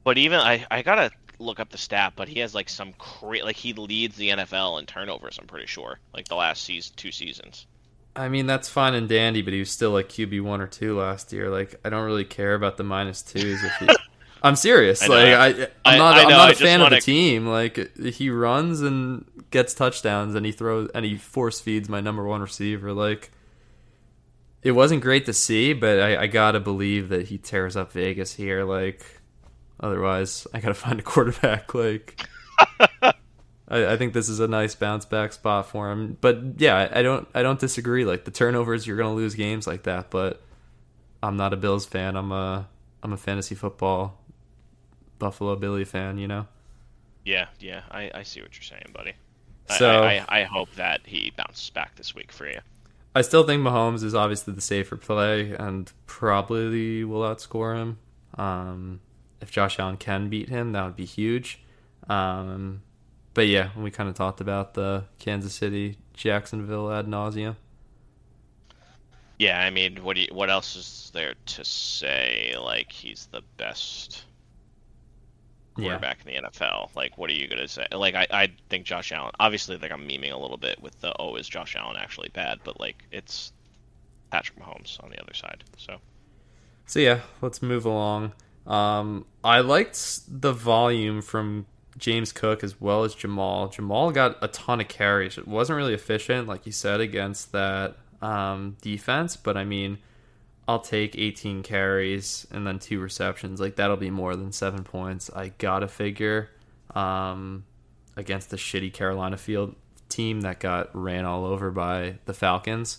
But even I, I gotta look up the stat. But he has like some cra- like he leads the NFL in turnovers. I'm pretty sure. Like the last season, two seasons. I mean that's fine and dandy, but he was still like QB one or two last year. Like I don't really care about the minus twos if he. I'm serious. I like, I, I'm not. I I'm know, not I a fan of the team. Like he runs and gets touchdowns, and he throws and he force feeds my number one receiver. Like it wasn't great to see, but I, I gotta believe that he tears up Vegas here. Like otherwise, I gotta find a quarterback. Like. I, I think this is a nice bounce back spot for him. But yeah, I, don't I don't disagree. Like the turnovers, you're gonna lose games like that. But I'm not a Bills fan. I'm a I'm a fantasy football Buffalo Billy fan. You know. Yeah, yeah. I, I see what you're saying, buddy. So- I, I, I hope that he bounces back this week for you. I still think Mahomes is obviously the safer play and probably will outscore him. Um, if Josh Allen can beat him, that would be huge. Um, but yeah, we kind of talked about the Kansas City Jacksonville ad nauseum. Yeah, I mean, what do you, what else is there to say? Like he's the best quarterback yeah. in the NFL. Like, what are you gonna say? Like, I, I think Josh Allen. Obviously, like I'm memeing a little bit with the oh, is Josh Allen actually bad? But like, it's Patrick Mahomes on the other side. So, so yeah, let's move along. Um, I liked the volume from James Cook as well as Jamaal. Jamaal got a ton of carries. It wasn't really efficient, like you said, against that um, defense, but I mean, I'll take 18 carries and then two receptions. Like that'll be more than seven points. I gotta figure um, against the shitty Carolina field team that got ran all over by the Falcons.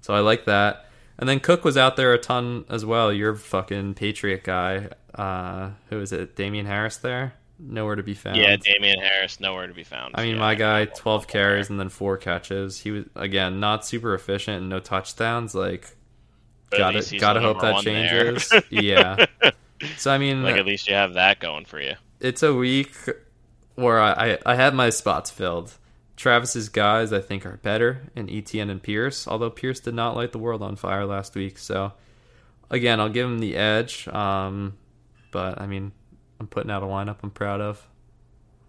So I like that. And then Cook was out there a ton as well. Your fucking Patriot guy. Uh, who is it? Damien Harris there? Nowhere to be found. Yeah, Damien Harris, nowhere to be found. I mean, yeah, my guy, 12 carries and then four catches. He was again not super efficient and no touchdowns. Like, but gotta gotta hope that changes. yeah. So I mean, like at least you have that going for you. It's a week where I I, I have my spots filled. Travis's guys I think are better in Etienne and Pierce, although Pierce did not light the world on fire last week. So again, I'll give him the edge. Um, but I mean, I'm putting out a lineup I'm proud of.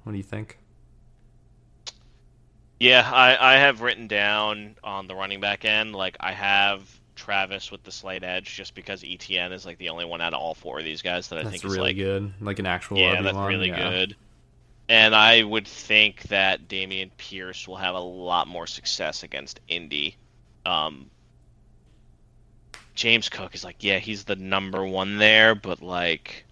What do you think? Yeah, I, I have written down on the running back end, like I have Travis with the slight edge just because Etienne is like the only one out of all four of these guys that I that's think really is like good, like an actual yeah, RB1. that's really yeah. good. And I would think that Dameon Pierce will have a lot more success against Indy. Um, James Cook is like, yeah, he's the number one there, but like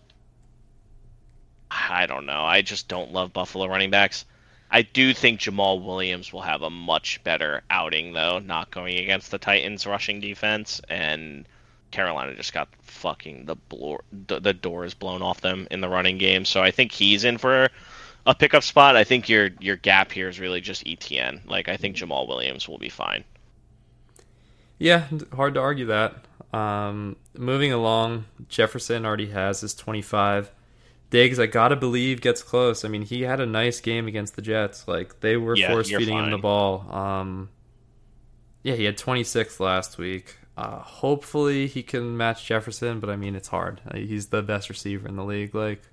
I don't know. I just don't love Buffalo running backs. I do think Jamaal Williams will have a much better outing though, not going against the Titans rushing defense and Carolina just got fucking the bloor, the, the doors blown off them in the running game. So I think he's in for a pickup spot. I think your your gap here is really just Etienne. Like I think Jamaal Williams will be fine. Yeah, hard to argue that. Um, moving along, Jefferson already has his 25. Diggs, I gotta believe, gets close. I mean, he had a nice game against the Jets. Like they were yeah, force feeding him the ball. Um, yeah, he had 26 last week. Uh, hopefully, he can match Jefferson, but I mean, it's hard. Uh, he's the best receiver in the league. Like,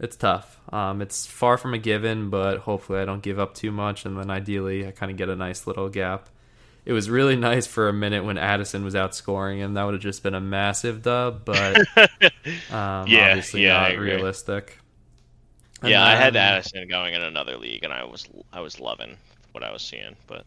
it's tough. Um, it's far from a given, but hopefully, I don't give up too much, and then ideally, I kind of get a nice little gap it was really nice for a minute when Addison was outscoring him. That would have just been a massive dub, but um, yeah, obviously yeah, not realistic. And yeah, then, I had Addison going in another league, and I was I was loving what I was seeing. But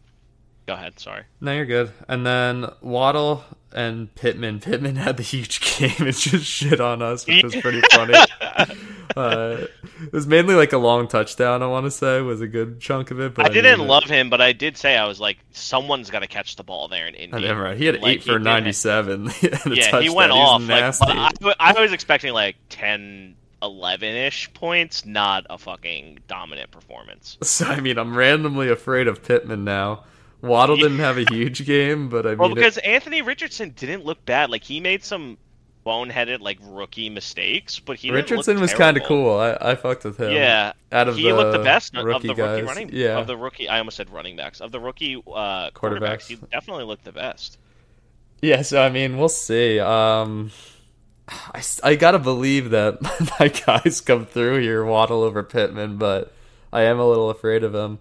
go ahead, sorry. No, you're good. And then Waddle and Pittman. Pittman had the huge game. It's just shit on us, which was pretty funny. uh, it was mainly like a long touchdown. I want to say was a good chunk of it. But I, I didn't love it. him, but I did say I was like, someone's got to catch the ball there in Indy. Right. He had like, eight for ninety-seven. yeah, touchdown. he went off. Like, I, I was expecting like 10, 11-ish points, not a fucking dominant performance. So I mean, I'm randomly afraid of Pittman now. Waddle didn't have a huge game, but I mean, well, because it... Anthony Richardson didn't look bad. Like he made some boneheaded like rookie mistakes, but he Richardson was kind of cool. I, I fucked with him. Yeah, out of he the looked the best of the rookie guys. running. Yeah, of the rookie. I almost said running backs of the rookie uh, quarterbacks. quarterbacks. He definitely looked the best. Yeah, so I mean, we'll see. Um, I, I gotta believe that my guys come through here, Waddle over Pittman, but I am a little afraid of him.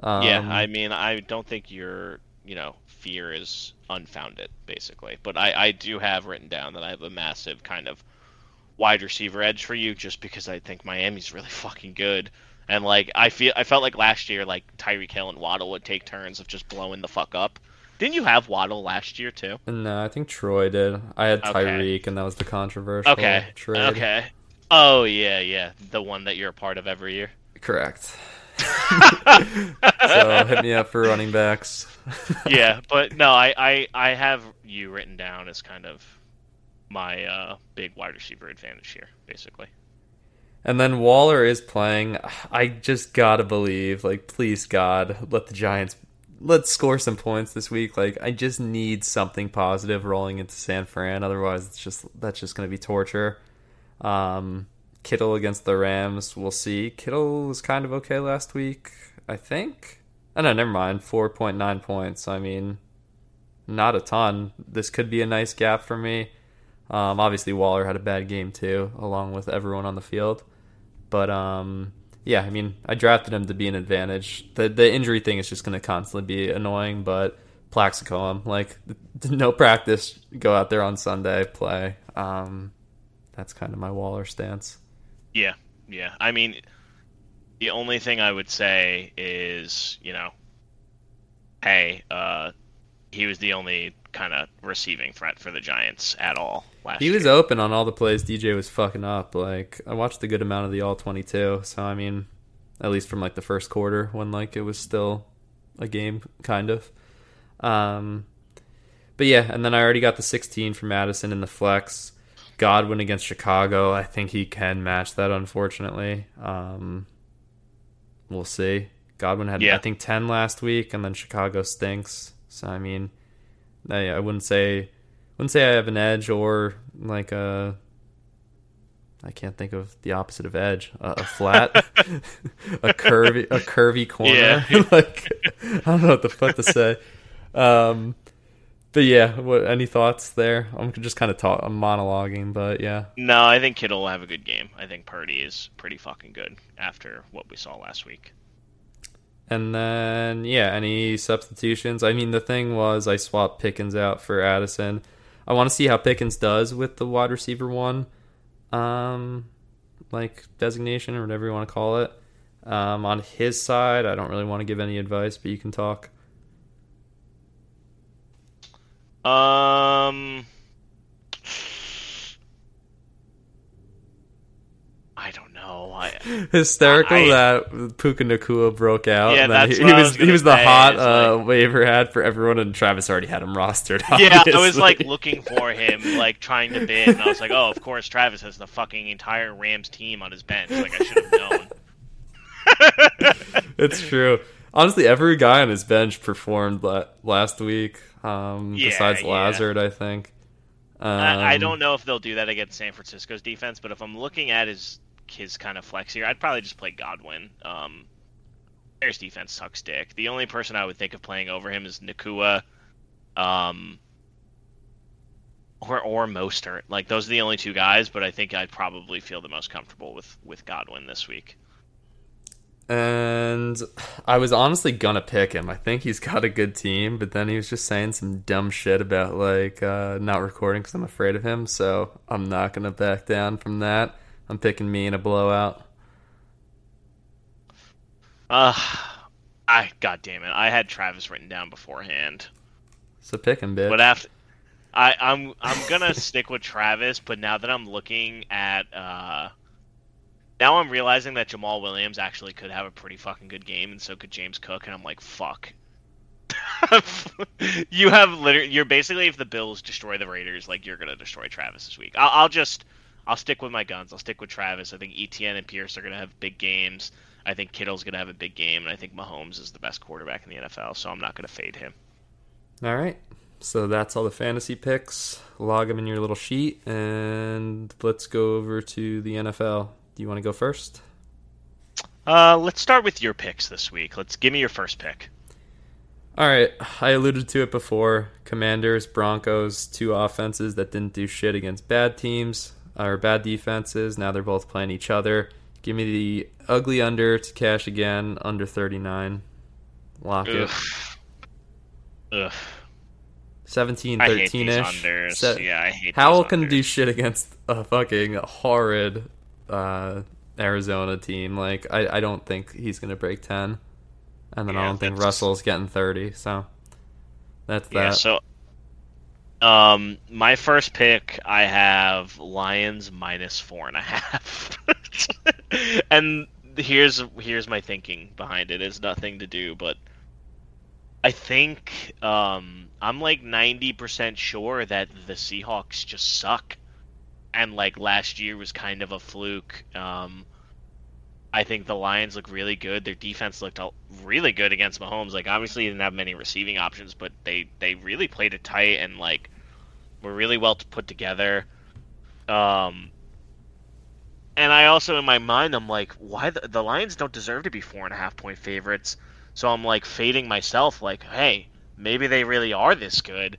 Um, yeah, I mean, I don't think you're you know fear is unfounded, basically. But I, I do have written down that I have a massive kind of wide receiver edge for you, just because I think Miami's really fucking good. And like I feel, I felt like last year, like Tyreek Hill and Waddle would take turns of just blowing the fuck up. Didn't you have Waddle last year too? No, I think Troy did. I had Tyreek, okay. and that was the controversial okay. trade. Okay. Oh yeah, yeah, the one that you're a part of every year. Correct. so hit me up for running backs. yeah, but no, I, I I have you written down as kind of my uh, big wide receiver advantage here, basically. And then Waller is playing. I just gotta believe, like, please God, let the Giants let's score some points this week. Like, I just need something positive rolling into San Fran. Otherwise, it's just that's just gonna be torture. Um, Kittle against the Rams. We'll see. Kittle was kind of okay last week, I think. Oh no, never mind. Four point nine points. I mean, not a ton. This could be a nice gap for me. Um, obviously, Waller had a bad game too, along with everyone on the field. But um, yeah, I mean, I drafted him to be an advantage. The the injury thing is just going to constantly be annoying, but Plaxico him like no practice, go out there on Sunday, play. Um, that's kind of my Waller stance. Yeah, yeah. I mean, the only thing I would say is, you know, hey, uh, he was the only kind of receiving threat for the Giants at all last He was year. open on all the plays DJ was fucking up. Like I watched a good amount of the all 22, so I mean, at least from like the first quarter when like it was still a game kind of. Um but yeah, and then I already got the 16 for Madison in the flex. Godwin against Chicago, I think he can match that unfortunately. Um we'll see. Godwin had Yeah. I think 10 last week and then Chicago stinks. So I mean, I, I wouldn't say wouldn't say I have an edge or like a I can't think of the opposite of edge. A, a flat, a curvy, a curvy corner. Yeah. like I don't know what the fuck to say. Um, but yeah, what any thoughts there? I'm just kind of talk. I'm monologuing, but yeah. No, I think Kittle will have a good game. I think Purdy is pretty fucking good after what we saw last week. And then yeah, any substitutions? I mean, the thing was I swapped Pickens out for Addison. I want to see how Pickens does with the wide receiver one, um, like designation or whatever you want to call it. Um, on his side, I don't really want to give any advice, but you can talk. Um, I don't know. I Hysterical I- that Puka Nacua broke out. Yeah, and that's he, what he was was he was the say, hot uh, waiver ad for everyone, and Travis already had him rostered. yeah, I was like looking for him, like trying to bid, and I was like, oh, of course, Travis has the fucking entire Rams team on his bench. Like I should have known. it's true. Honestly, every guy on his bench performed last week, um, Yeah, besides yeah. Lazard, I think. Um, I, I don't know if they'll do that against San Francisco's defense, but if I'm looking at his his kind of flex here, I'd probably just play Godwin. Um, Bears defense sucks dick. The only person I would think of playing over him is Nacua, um, or or Mostert. Like those are the only two guys, but I think I'd probably feel the most comfortable with with Godwin this week. And I was honestly gonna pick him. I think he's got a good team, but then he was just saying some dumb shit about like uh, not recording because I'm afraid of him. So I'm not gonna back down from that. I'm picking me in a blowout. Uh, I god damn it, I had Travis written down beforehand. So pick him, bitch. But after, I, I'm I'm gonna stick with Travis. But now that I'm looking at, uh, now I'm realizing that Jamaal Williams actually could have a pretty fucking good game, and so could James Cook. And I'm like, fuck. you have literally, you're basically if the Bills destroy the Raiders, like you're gonna destroy Travis this week. I'll, I'll just, I'll stick with my guns. I'll stick with Travis. I think Etienne and Pierce are gonna have big games. I think Kittle's gonna have a big game, and I think Mahomes is the best quarterback in the NFL. So I'm not gonna fade him. All right. So that's all the fantasy picks. Log them in your little sheet, and let's go over to the NFL. Do you want to go first? Uh, let's start with your picks this week. Let's give me your first pick. All right, I alluded to it before. Commanders, Broncos, two offenses that didn't do shit against bad teams or bad defenses. Now they're both playing each other. Give me the ugly under to cash again, under 39. Lock it. Ugh. Ugh. 17 I hate 13 these ish. yeah, I hate Howell can do shit against a fucking horrid uh, Arizona team. Like, I, I don't think he's going to break 10. And then I don't think Russell's getting 30. So that's that. Yeah, so um my first pick I have Lions minus four and a half. and here's here's my thinking behind it. It's nothing to do, but I think um I'm like ninety percent sure that the Seahawks just suck. And like last year was kind of a fluke. Um I think the Lions look really good. Their defense looked really good against Mahomes. Like obviously, didn't have many receiving options, but they they really played it tight and like were really well put together. Um, and I also in my mind I'm like, why the, the Lions don't deserve to be four and a half point favorites. So I'm like fading myself, like, hey, maybe they really are this good.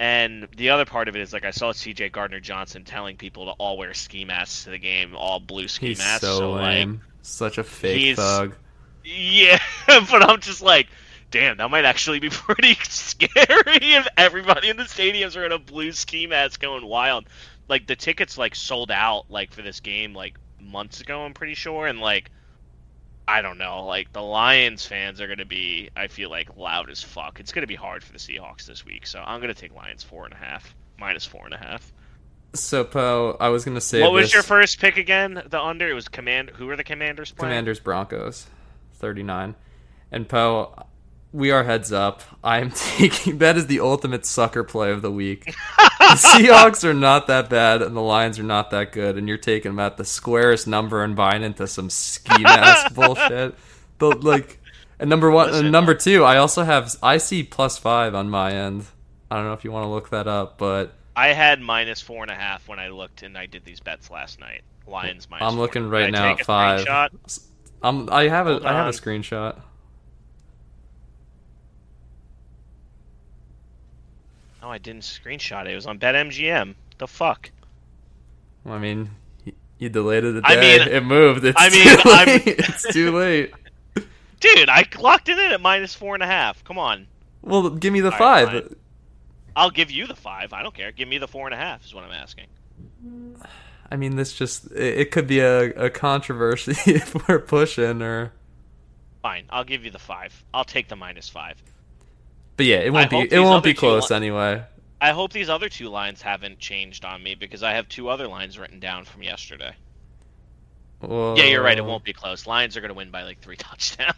And the other part of it is like I saw C.J. Gardner Johnson telling people to all wear ski masks to the game, all blue ski He's masks. so, like, lame. Such a fake thug. yeah, but I'm just like, damn, that might actually be pretty scary if everybody in the stadiums are in a blue ski mask going wild. Like the tickets like sold out like for this game like months ago, I'm pretty sure, and like I don't know, like the Lions fans are gonna be, I feel like loud as fuck. It's gonna be hard for the Seahawks this week, so I'm gonna take Lions four and a half, minus four and a half. So, Poe, I was gonna say what was this- your first pick again? The under? It was command. Who were the Commanders playing? Commanders Broncos, thirty nine, and Poe. We are heads up. I am taking that is the ultimate sucker play of the week. the Seahawks are not that bad, and the Lions are not that good, and you're taking them at the squarest number and buying into some ski mask bullshit. But like, and number one, Listen. and number two, I also have I see plus five on my end. I don't know if you want to look that up, but I had minus four and a half when I looked and I did these bets last night. Lions minus. I'm looking right now at five. screenshot? Um, I have a Hold I have a screenshot. No, I didn't screenshot it. It was on BetMGM. The fuck? I mean, you delayed it a I day. mean- it moved. It's I mean, too I'm- late. it's too late. Dude, I locked it in at minus four and a half. Come on. Well, give me the All five. right. I'll give you the five. I don't care. Give me the four and a half is what I'm asking. I mean, this just it, it could be a, a controversy if we're pushing or. Fine. I'll give you the five. I'll take the minus five. But yeah, it won't I be it won't be close li- anyway. I hope these other two lines haven't changed on me because I have two other lines written down from yesterday. Well, Yeah, you're right. It won't be close. Lions are going to win by like three touchdowns.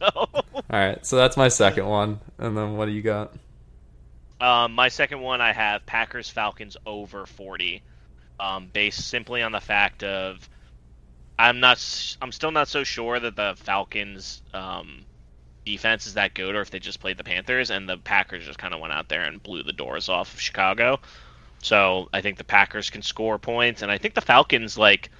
So, All right, so that's my second one, and then what do you got? um, my second one, I have Packers Falcons over 40, um, based simply on the fact of I'm not, I'm still not so sure that the Falcons um, defense is that good, or if they just played the Panthers and the Packers just kind of went out there and blew the doors off of Chicago. So I think the Packers can score points, and I think the Falcons like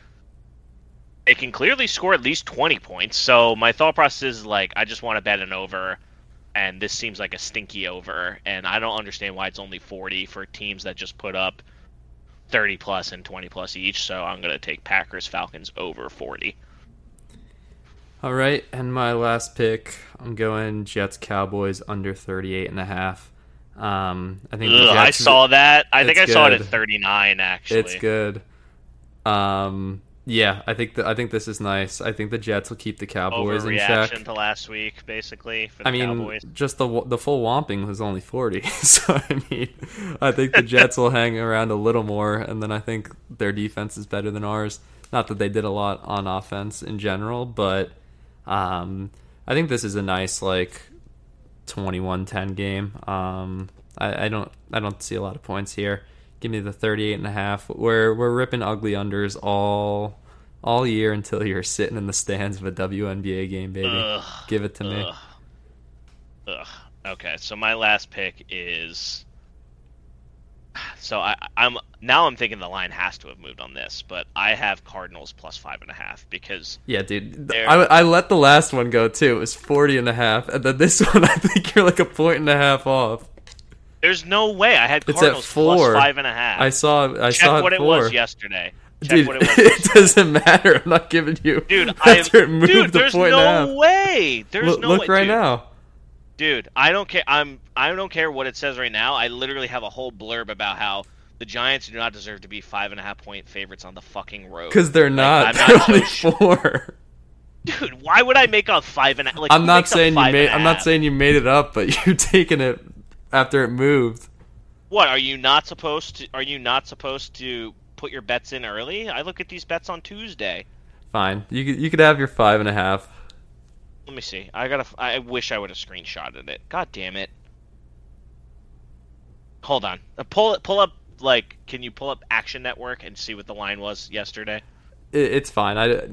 they can clearly score at least 20 points. So my thought process is like I just want to bet an over and this seems like a stinky over and I don't understand why it's only 40 for teams that just put up 30 plus and 20 plus each. So I'm going to take Packers Falcons over 40. All right, and my last pick, I'm going Jets Cowboys under 38 and a half. Um, I think Ugh, I saw that. I think I it's saw it at 39 actually. It's good. Um, yeah, I think the, I think this is nice. I think the Jets will keep the Cowboys in check. To last week basically for the I mean, Cowboys. just the the full Womping was only 40. So I mean, I think the Jets will hang around a little more, and then I think their defense is better than ours. Not that they did a lot on offense in general, but um, I think this is a nice like 21-10 game. Um, I, I don't I don't see a lot of points here. Give me the 38 and a half. We're we're ripping ugly unders all all year until you're sitting in the stands of a WNBA game, baby. Ugh. Give it to me. Ugh. Ugh. Okay, so my last pick is. So I, I'm now I'm thinking the line has to have moved on this, but I have Cardinals plus five and a half because Yeah, dude. I, I let the last one go too. It was 40 and a half. And then this one, I think you're like a point and a half off. there's no way I had It's at plus four. five and a half. I saw I Check saw what it four. was yesterday. Check Dude, what it was. it doesn't matter. I'm not giving you. Dude, I it moved dude, the there's point no and a half. way. There's Look, no look way. right dude. now. Dude, I don't care. I'm I don't care what it says right now. I literally have a whole blurb about how the Giants do not deserve to be five and a half point favorites on the fucking road. Because they're not. I'm they're not so only sure. four. Dude, why would I make a five and a like? I'm not saying you made. I'm not saying you made it up, but you're taking it after it moved. What are you not supposed to? Are you not supposed to put your bets in early? I look at these bets on Tuesday. Fine. You could, you could have your five and a half. Let me see. I gotta. I wish I would have screenshotted it. God damn it. Hold on. Uh, pull it. Pull up. Like, can you pull up Action Network and see what the line was yesterday? It, it's fine. I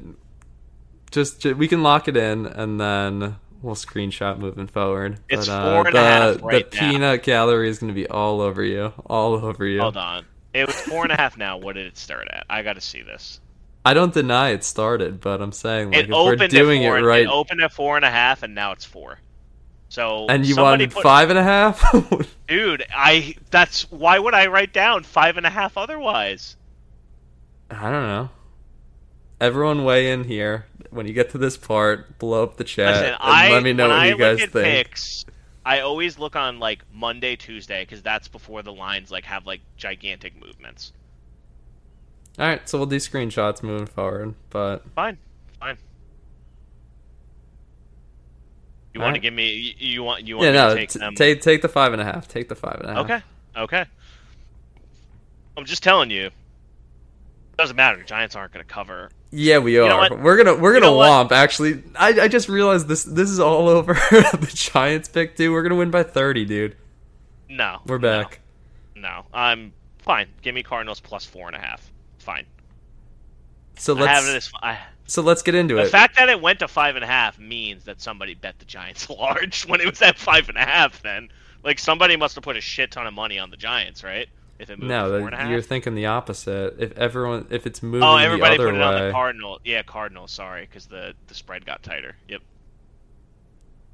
just, ju- we can lock it in and then we'll screenshot moving forward. It's but, uh, four and the, a half right the now. peanut gallery is going to be all over you, all over you. Hold on. It was four and a half now. What did it start at? I gotta see this. I don't deny it started, but I'm saying like it if we're doing four, it right, It opened at four and a half, and now it's four. So and you wanted put- five and a half. dude. I that's why would I write down five and a half otherwise? I don't know. Everyone weigh in here when you get to this part. Blow up the chat Listen, and I let me know what I you guys think. picks, I always look on like Monday, Tuesday, because that's before the lines like have like gigantic movements. All right, so we'll do screenshots moving forward, but fine. You want to give me? You, you want? You want yeah, me no, to take t- them? take take the five and a half. Take the five and a half. Okay, okay. I'm just telling you. Doesn't matter. Giants aren't going to cover. Yeah, we know are. We're gonna we're gonna know what? Actually, I I just realized this this is all over the Giants pick too. We're gonna win by thirty, dude. No, We're no, back. No, I'm fine. Give me Cardinals plus four and a half. Fine. So let's as I, so let's get into The it. The fact that it went to five and a half means that somebody bet the Giants large when it was at five and a half. Then, like somebody must have put a shit ton of money on the Giants, right? If it moved no, to four and a that, half. you're thinking the opposite. If everyone if it's moving oh, Oh, everybody put it on the Cardinal. Yeah, Cardinals. Sorry, because the the spread got tighter. Yep.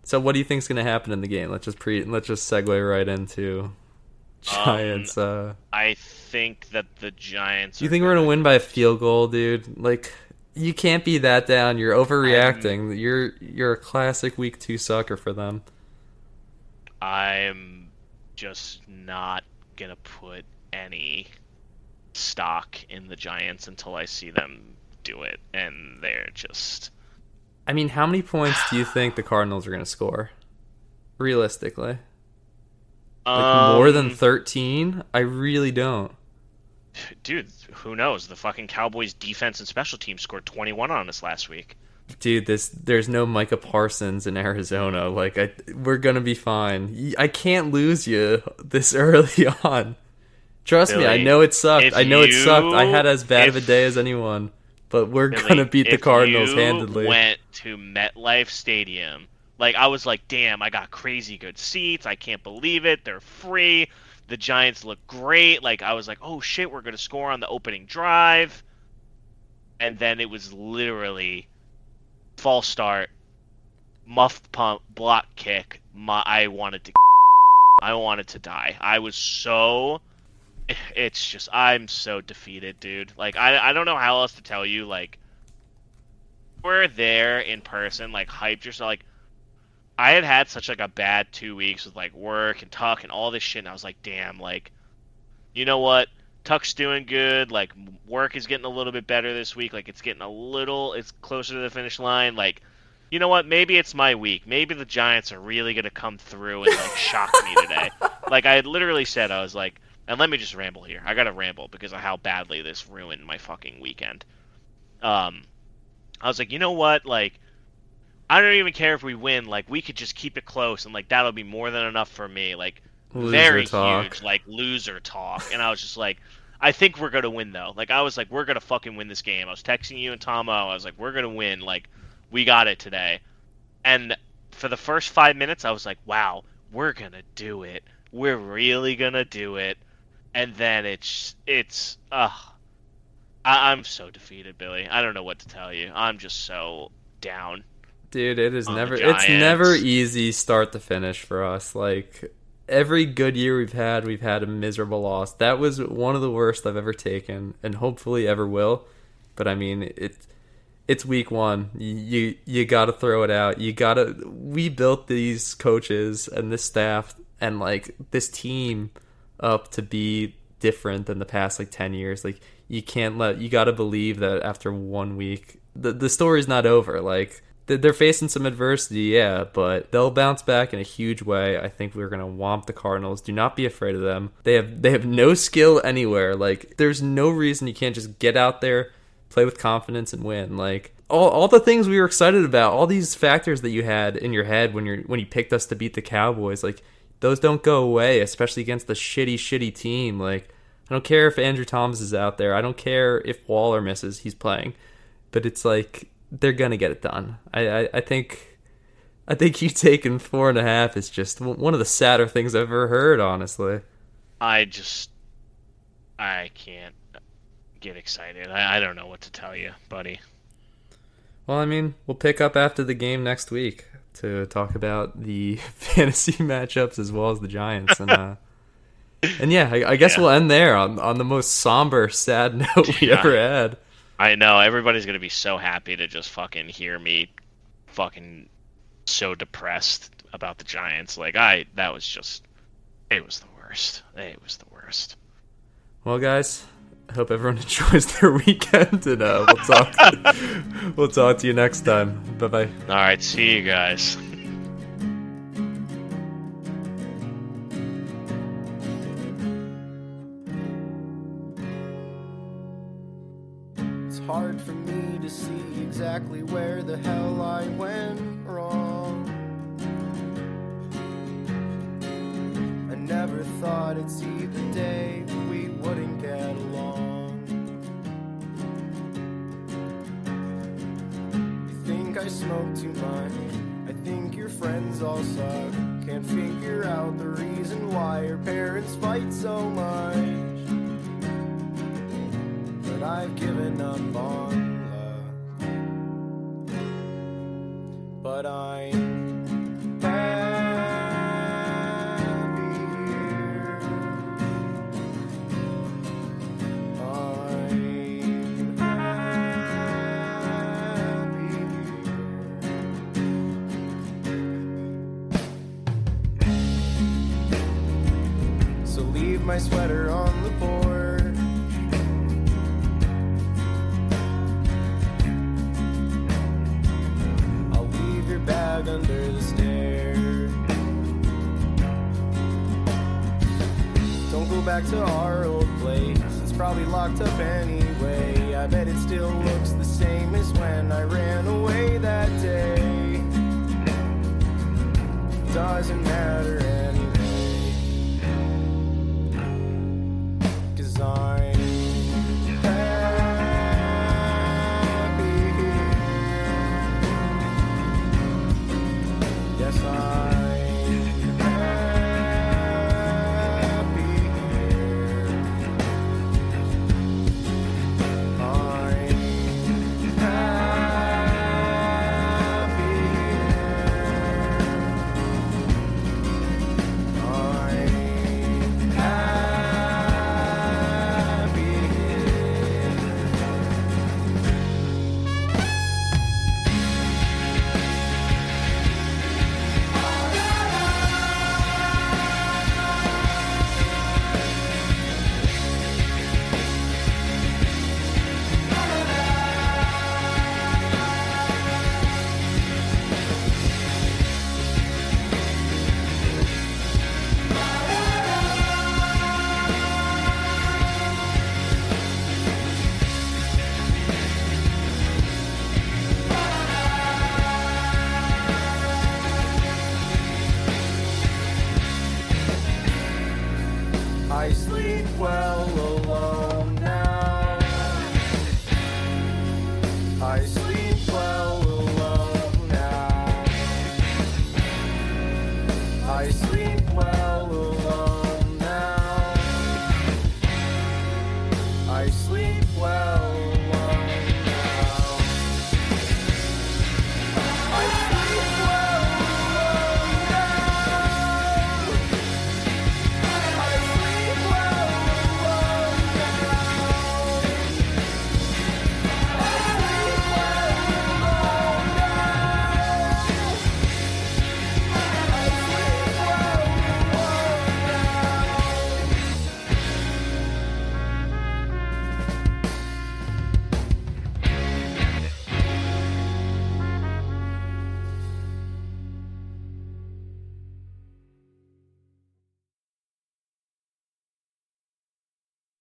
so what do you think's gonna happen in the game? Let's just pre let's just segue right into Um, Giants. uh, I think that the Giants. you are think we're gonna win by a field goal, dude? Like you can't be that down. You're overreacting. You're you're a classic week two sucker for them. I'm just not gonna put any stock in the Giants until I see them do it, and they're just. I mean, how many points do you think the Cardinals are to score? Realistically, like more than Um, thirteen? I really don't. dude. Who knows? The fucking Cowboys' defense and special teams scored 21 on us last week. Dude, this there's no Micah Parsons in Arizona. Like, I we're gonna be fine. I can't lose you this early on. Trust me, I know it sucked. I know it sucked. I had as bad of a day as anyone, but we're Billy, gonna beat the Cardinals you handedly. Went to MetLife Stadium. Like I was like, damn, I got crazy good seats. I can't believe it. They're free. The Giants look great. Like I was like, oh shit, we're gonna score on the opening drive. And then it was literally false start, muffed punt, block kick. My, I wanted to, I wanted to die. I was so it's just I'm so defeated, dude. Like I I don't know how else to tell you. Like we're there in person, like hyped yourself. Like I had had such like a bad two weeks with like work and Tuck and all this shit, and I was like, damn, like you know what? Tuck's doing good. Like work is getting a little bit better this week. Like it's getting a little, it's closer to the finish line. Like you know what? Maybe it's my week. Maybe the Giants are really gonna come through and like shock me today. Like I had literally said, I was like, and let me just ramble here. I gotta ramble because of how badly this ruined my fucking weekend. Um, I was like, you know what? Like, I don't even care if we win. Like, we could just keep it close, and like that'll be more than enough for me. Like, Loser very talk. huge, like loser talk. And I was just like, I think we're gonna win though. Like, I was like, we're gonna fucking win this game. I was texting you and Tomo. I was like, we're gonna win. Like, we got it today. And for the first five minutes, I was like, wow, we're gonna do it. We're really gonna do it. And then it's it's ugh. I, I'm so defeated, Billy. I don't know what to tell you. I'm just so down. Dude, it is never it's never easy start to finish for us. Like every good year we've had, we've had a miserable loss. That was one of the worst I've ever taken and hopefully ever will. But I mean, it it's week 1. You you, you got to throw it out. You got to we built these coaches and this staff and like this team up to be different than the past like 10 years. Like you can't let you got to believe that after one week the the story's not over. Like they're facing some adversity, yeah, but they'll bounce back in a huge way. I think we're gonna womp the Cardinals. Do not be afraid of them. They have they have no skill anywhere. Like there's no reason you can't just get out there, play with confidence, and win. Like all all the things we were excited about, all these factors that you had in your head when you're when you picked us to beat the Cowboys, like those don't go away, especially against the shitty shitty team. Like I don't care if Andrew Thomas is out there. I don't care if Waller misses. He's playing but it's like they're gonna get it done. I, I, I think I think you taking four and a half is just one of the sadder things I've ever heard. Honestly, I just I can't get excited. I, I don't know what to tell you, buddy. Well, I mean, we'll pick up after the game next week to talk about the fantasy matchups as well as the Giants, and uh, and yeah, I, I guess Yeah. we'll end there on on the most somber, sad note we Yeah. ever had. I know everybody's gonna be so happy to just fucking hear me, fucking so depressed about the Giants. Like I, that was just, it was the worst. It was the worst. Well, guys, I hope everyone enjoys their weekend, and uh, we'll talk. we'll talk to you next time. Bye bye. All right, see you guys. See exactly where the hell I went wrong. I never thought I'd see the day we wouldn't get along. You think I smoke too much? I think your friends all suck. Can't figure out the reason why your parents fight so much but I've given up on But I'm. I'm. So leave my sweater on